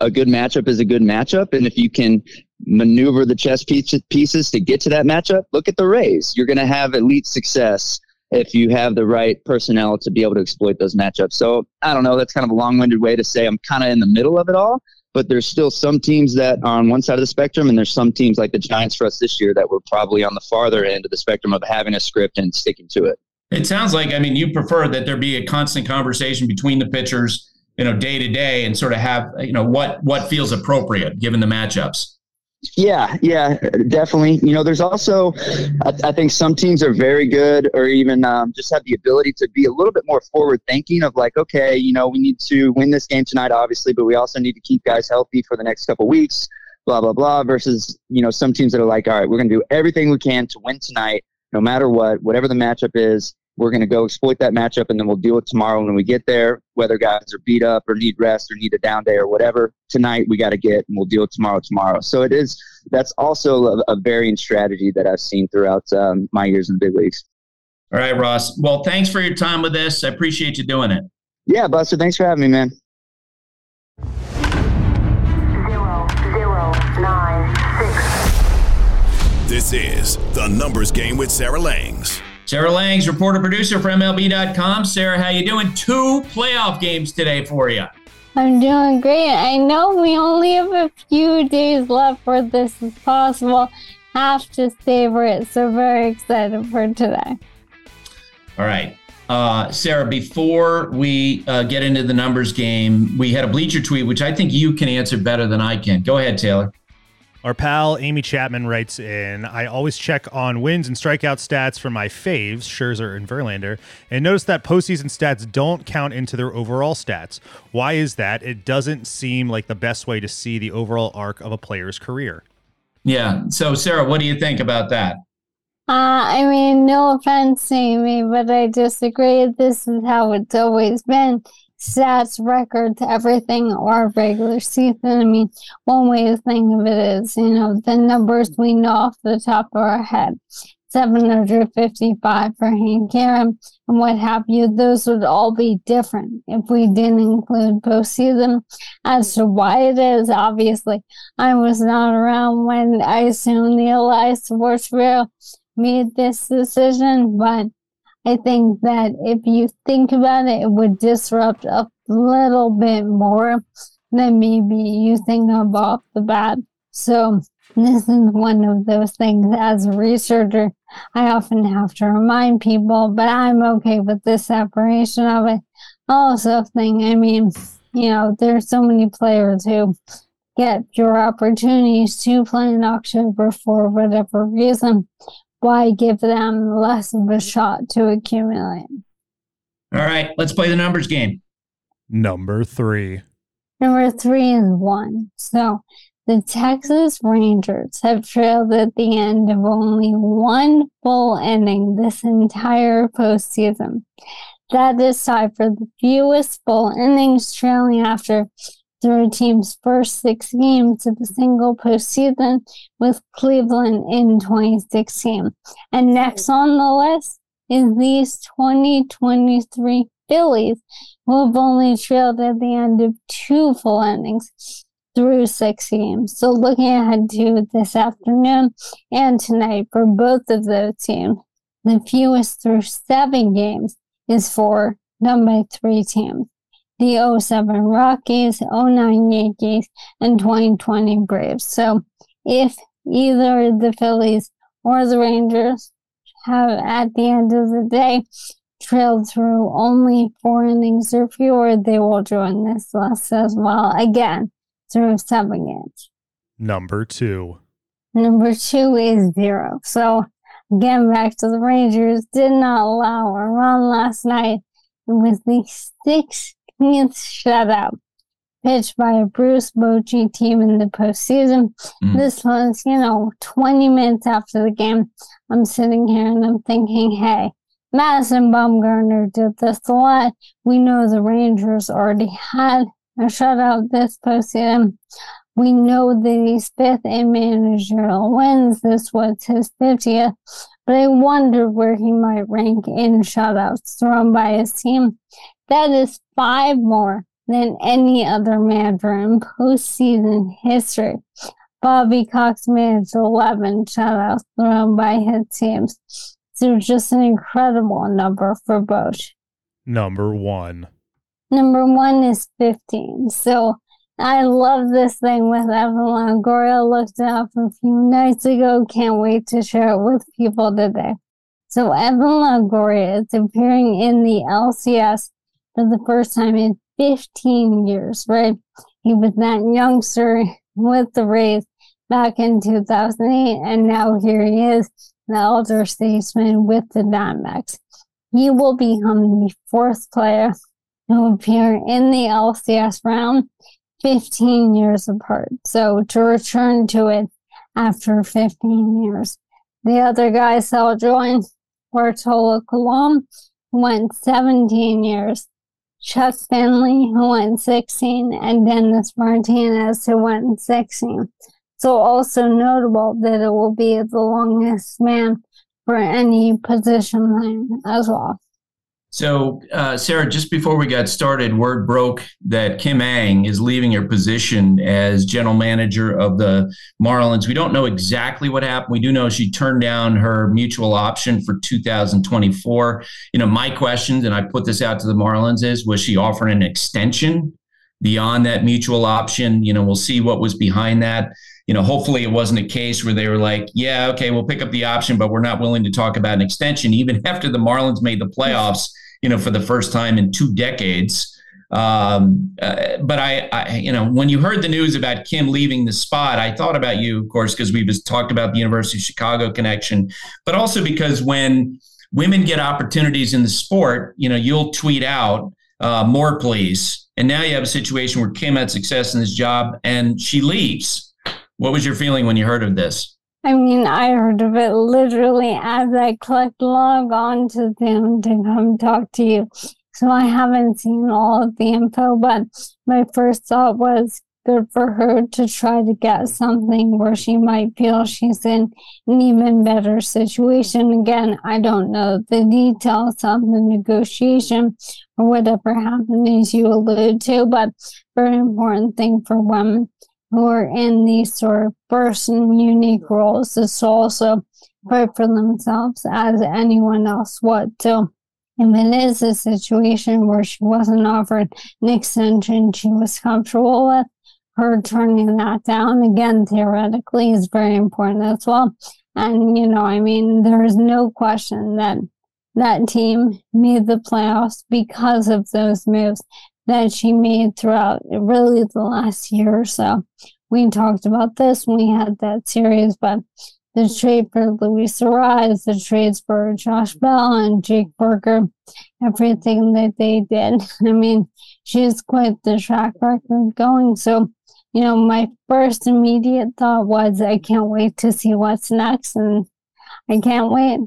a good matchup is a good matchup. And if you can maneuver the chess pieces to get to that matchup, look at the Rays. You're going to have elite success if you have the right personnel to be able to exploit those matchups. So I don't know. That's kind of a long-winded way to say I'm kind of in the middle of it all. But there's still some teams that are on one side of the spectrum, and there's some teams like the Giants for us this year that were probably on the farther end of the spectrum of having a script and sticking to it. It sounds like I mean you prefer that there be a constant conversation between the pitchers, you know, day to day, and sort of have you know what what feels appropriate given the matchups. Yeah, yeah, definitely. You know, there's also, I, I think some teams are very good or even um, just have the ability to be a little bit more forward thinking of like, okay, you know, we need to win this game tonight, obviously, but we also need to keep guys healthy for the next couple weeks, blah, blah, blah, versus, you know, some teams that are like, all right, we're going to do everything we can to win tonight, no matter what, whatever the matchup is. We're going to go exploit that matchup and then we'll deal with tomorrow when we get there, whether guys are beat up or need rest or need a down day or whatever. Tonight we got to get and we'll deal with tomorrow tomorrow. So it is, that's also a, a varying strategy that I've seen throughout um, my years in the big leagues. All right, Ross. Well, thanks for your time with this. I appreciate you doing it. Yeah, Buster. Thanks for having me, man. Zero, zero, nine, six. This is the numbers game with Sarah Langs. Sarah Langs, reporter producer for MLB.com. Sarah, how you doing? Two playoff games today for you. I'm doing great. I know we only have a few days left for this is possible. Have to savor it. So very excited for today. All right. Uh, Sarah, before we uh, get into the numbers game, we had a bleacher tweet, which I think you can answer better than I can. Go ahead, Taylor. Our pal Amy Chapman writes in I always check on wins and strikeout stats for my faves, Scherzer and Verlander, and notice that postseason stats don't count into their overall stats. Why is that? It doesn't seem like the best way to see the overall arc of a player's career. Yeah. So, Sarah, what do you think about that? Uh, I mean, no offense, Amy, but I disagree. This is how it's always been stats, records, everything, or regular season. I mean, one way to think of it is, you know, the numbers we know off the top of our head. 755 for Hank Aaron, and what have you. Those would all be different if we didn't include postseason. As to why it is, obviously, I was not around when I assume the Elias Sports Bureau made this decision, but I think that if you think about it, it would disrupt a little bit more than maybe you think of off the bat. So this is one of those things as a researcher, I often have to remind people, but I'm okay with this separation of it. Also think, I mean, you know, there's so many players who get your opportunities to play in October for whatever reason. Why give them less of a mm-hmm. shot to accumulate? All right, let's play the numbers game. Number three. Number three is one. So the Texas Rangers have trailed at the end of only one full inning this entire postseason. That is tied for the fewest full innings trailing after the team's first six games of a single postseason with Cleveland in 2016. And next on the list is these 2023 Phillies, who have only trailed at the end of two full innings through six games. So looking ahead to this afternoon and tonight for both of those teams, the fewest through seven games is for number three teams. The 07 Rockies, 09 Yankees, and 2020 Braves. So if either the Phillies or the Rangers have at the end of the day trailed through only four innings or fewer, they will join this list as well. Again, through seven games. Number two. Number two is zero. So again, back to the Rangers, did not allow a run last night. It was the 16th shutout pitched by a Bruce Bochy team in the postseason. Mm. This was, you know, 20 minutes after the game. I'm sitting here and I'm thinking, hey, Madison Bumgarner did this a lot. We know the Rangers already had a shutout this postseason. We know that he's fifth in managerial wins. This was his 50th, but I wonder where he might rank in shutouts thrown by his team. That is five more than any other manager in postseason history. Bobby Cox managed 11 shutouts thrown by his teams. So just an incredible number for Bosch. Number one. Number one is 15. So I love this thing with Evan Longoria. Looked it up a few nights ago. Can't wait to share it with people today. So Evan Longoria is appearing in the LCS for the first time in 15 years, right? He was that youngster with the Rays back in 2008, and now here he is, the elder statesman with the Diamondbacks. He will become the fourth player to appear in the LCS round 15 years apart. So to return to it after 15 years. The other guys will join Bartolo Colon, who went 17 years, Chuck Finley, who went 16, and Dennis Martinez, who went 16. So also notable that it will be the longest man for any position as well. So, uh, Sarah, just before we got started, word broke that Kim Ng is leaving her position as general manager of the Marlins. We don't know exactly what happened. We do know she turned down her mutual option for 2024. You know, my questions, and I put this out to the Marlins, is was she offering an extension beyond that mutual option? You know, we'll see what was behind that you know, hopefully it wasn't a case where they were like, yeah, okay, we'll pick up the option, but we're not willing to talk about an extension, even after the Marlins made the playoffs, you know, for the first time in two decades. Um, uh, but I, I, you know, when you heard the news about Kim leaving the spot, I thought about you, of course, because we just talked about the University of Chicago connection, but also because when women get opportunities in the sport, you know, you'll tweet out uh, more, please. And now you have a situation where Kim had success in this job and she leaves. What was your feeling when you heard of this? I mean, I heard of it literally as I clicked log on to them to come talk to you. So I haven't seen all of the info, but my first thought was good for her to try to get something where she might feel she's in an even better situation. Again, I don't know the details of the negotiation or whatever happened as you allude to, but very important thing for women who are in these sort of and unique roles to also fight for themselves as anyone else would. So if it is a situation where she wasn't offered an extension she was comfortable with, her turning that down again theoretically is very important as well. And you know, I mean, there is no question that that team made the playoffs because of those moves that she made throughout really the last year or so. We talked about this when we had that series, but the trade for Luis Arraez, the trades for Josh Bell and Jake Burger, everything that they did. I mean, she has quite the track record going. So, you know, my first immediate thought was, I can't wait to see what's next, and I can't wait.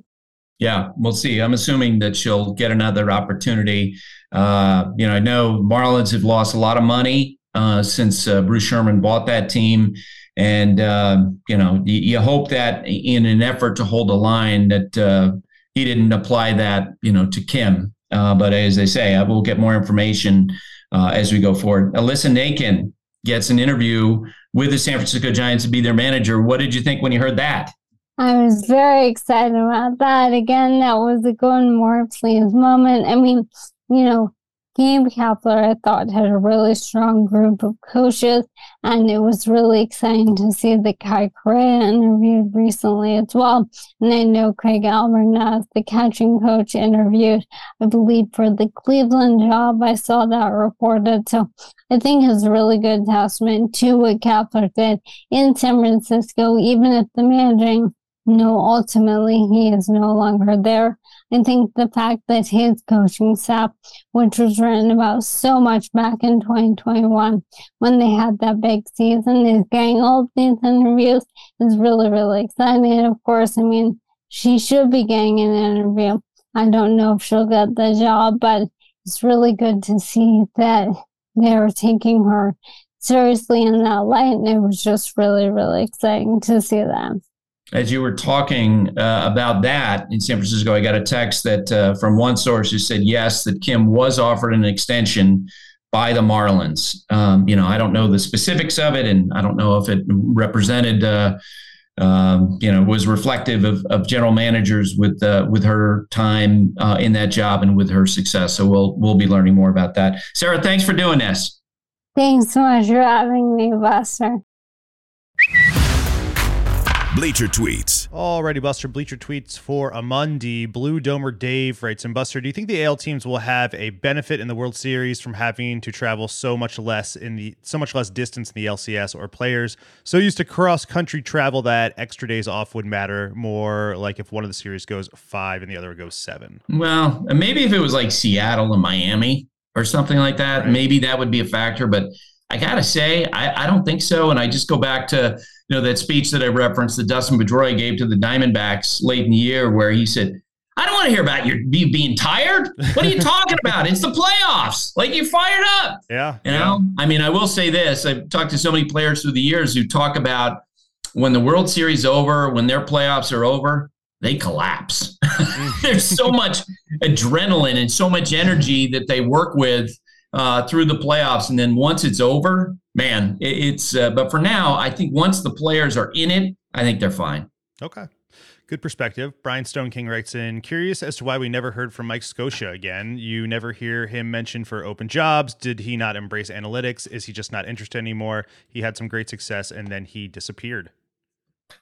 Yeah, we'll see. I'm assuming that she'll get another opportunity. Uh, you know, I know Marlins have lost a lot of money uh, since uh, Bruce Sherman bought that team. And, uh, you know, you, you, hope that in an effort to hold a line that uh, he didn't apply that, you know, to Kim. Uh, but as I say, I will get more information as we go forward. Alyssa Nakken gets an interview with the San Francisco Giants to be their manager. What did you think when you heard that? I was very excited about that. Again, that was a Gordon please moment. I mean, you know, Gabe Kapler, I thought, had a really strong group of coaches, and it was really exciting to see the Kai Correa interviewed recently as well. And I know Craig Albernaz, the catching coach, interviewed, I believe, for the Cleveland job. I saw that reported. So I think it's a really good testament to what Kapler did in San Francisco, even if the managing no, ultimately he is no longer there. I think the fact that his coaching staff, which was written about so much back in 2021 when they had that big season, is getting all these interviews is really, really exciting. And of course, I mean, she should be getting an interview. I don't know if she'll get the job, but it's really good to see that they're taking her seriously in that light. And it was just really, really exciting to see that as you were talking uh, about that in San Francisco, I got a text that uh, from one source who said yes, that Kim was offered an extension by the Marlins. Um, you know, I don't know the specifics of it, and I don't know if it represented, uh, um, you know, was reflective of, of general managers with uh, with her time uh, in that job and with her success. So we'll we'll be learning more about that. Sarah, thanks for doing this. Thanks so much for having me, Buster. Bleacher Tweets. Alrighty, Buster. Bleacher Tweets for a Monday. Blue Domer Dave writes, and Buster, do you think the AL teams will have a benefit in the World Series from having to travel so much less in the so much less distance in the LCS, or players so used to cross country travel that extra days off would matter more? Like if one of the series goes five and the other goes seven. Well, maybe if it was like Seattle and Miami or something like that, right. maybe that would be a factor. But I gotta say, I, I don't think so. And I just go back to you know that speech that I referenced that Dustin Pedroia gave to the Diamondbacks late in the year, where he said, "I don't want to hear about your you being tired. What are you talking about? It's the playoffs. Like you fired up. Yeah, you know. I mean, I will say this: I've talked to so many players through the years who talk about when the World Series over, when their playoffs are over, they collapse. There's so much adrenaline and so much energy that they work with uh, through the playoffs, and then once it's over, man, it, it's. Uh, but for now, I think once the players are in it, I think they're fine. Okay. Good perspective. Brian Stone King writes in Curious as to why we never heard from Mike Scioscia again. You never hear him mentioned for open jobs. Did he not embrace analytics? Is he just not interested anymore? He had some great success and then he disappeared.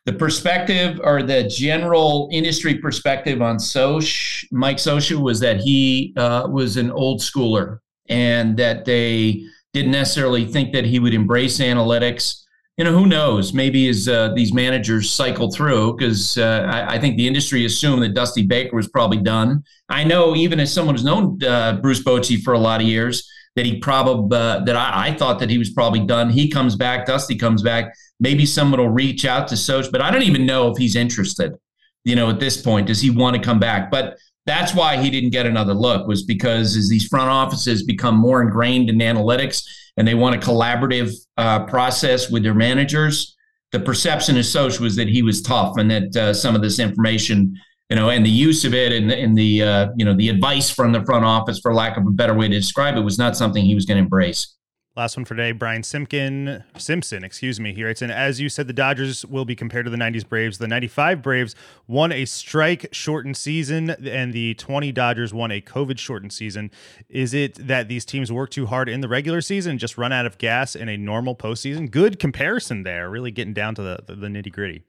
The perspective or the general industry perspective on Soch, Mike Scioscia was that he uh, was an old schooler and that they didn't necessarily think that he would embrace analytics. You know, who knows? Maybe as uh, these managers cycle through, because uh, I, I, think the industry assumed that Dusty Baker was probably done. I know, even as someone who's known uh, Bruce Bochy for a lot of years, that he probably uh, that I, I, thought that he was probably done. He comes back, Dusty comes back. Maybe someone will reach out to Soch, but I don't even know if he's interested. You know, at this point, does he want to come back? But That's why he didn't get another look was because as these front offices become more ingrained in analytics and they want a collaborative uh, process with their managers, the perception as such was that he was tough and that uh, some of this information, you know, and the use of it and, and the, uh, you know, the advice from the front office, for lack of a better way to describe it, was not something he was going to embrace. Last one for today, Brian Simpkin, Simpson, excuse me. Here it's in. As you said, the Dodgers will be compared to the '90s Braves. The '95 Braves won a strike-shortened season, and the 20 Dodgers won a COVID-shortened season. Is it that these teams work too hard in the regular season, just run out of gas in a normal postseason? Good comparison there. Really getting down to the the, the nitty gritty.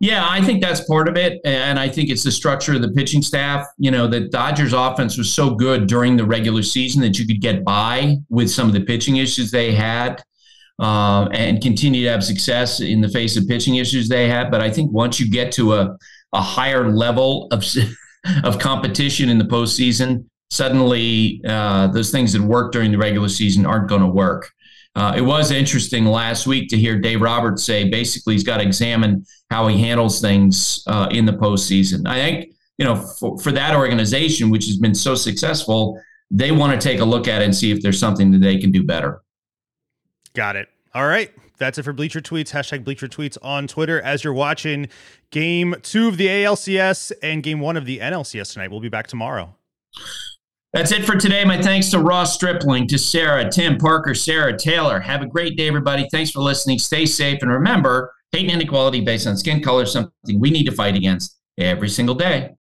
Yeah, I think that's part of it. And I think it's the structure of the pitching staff. You know, the Dodgers offense was so good during the regular season that you could get by with some of the pitching issues they had uh, and continue to have success in the face of pitching issues they had. But I think once you get to a, a higher level of, of competition in the postseason, suddenly uh, those things that work during the regular season aren't going to work. Uh, it was interesting last week to hear Dave Roberts say basically he's got to examine how he handles things uh, in the postseason. I think you know for, for that organization, which has been so successful, they want to take a look at it and see if there's something that they can do better. Got it. All right. That's it for Bleacher Tweets. Hashtag Bleacher Tweets on Twitter. As you're watching game two of the ALCS and game one of the NLCS tonight, we'll be back tomorrow. That's it for today. My thanks to Ross Stripling, to Sarah, Tim, Parker, Sarah, Taylor. Have a great day, everybody. Thanks for listening. Stay safe. And remember, hate and inequality based on skin color is something we need to fight against every single day.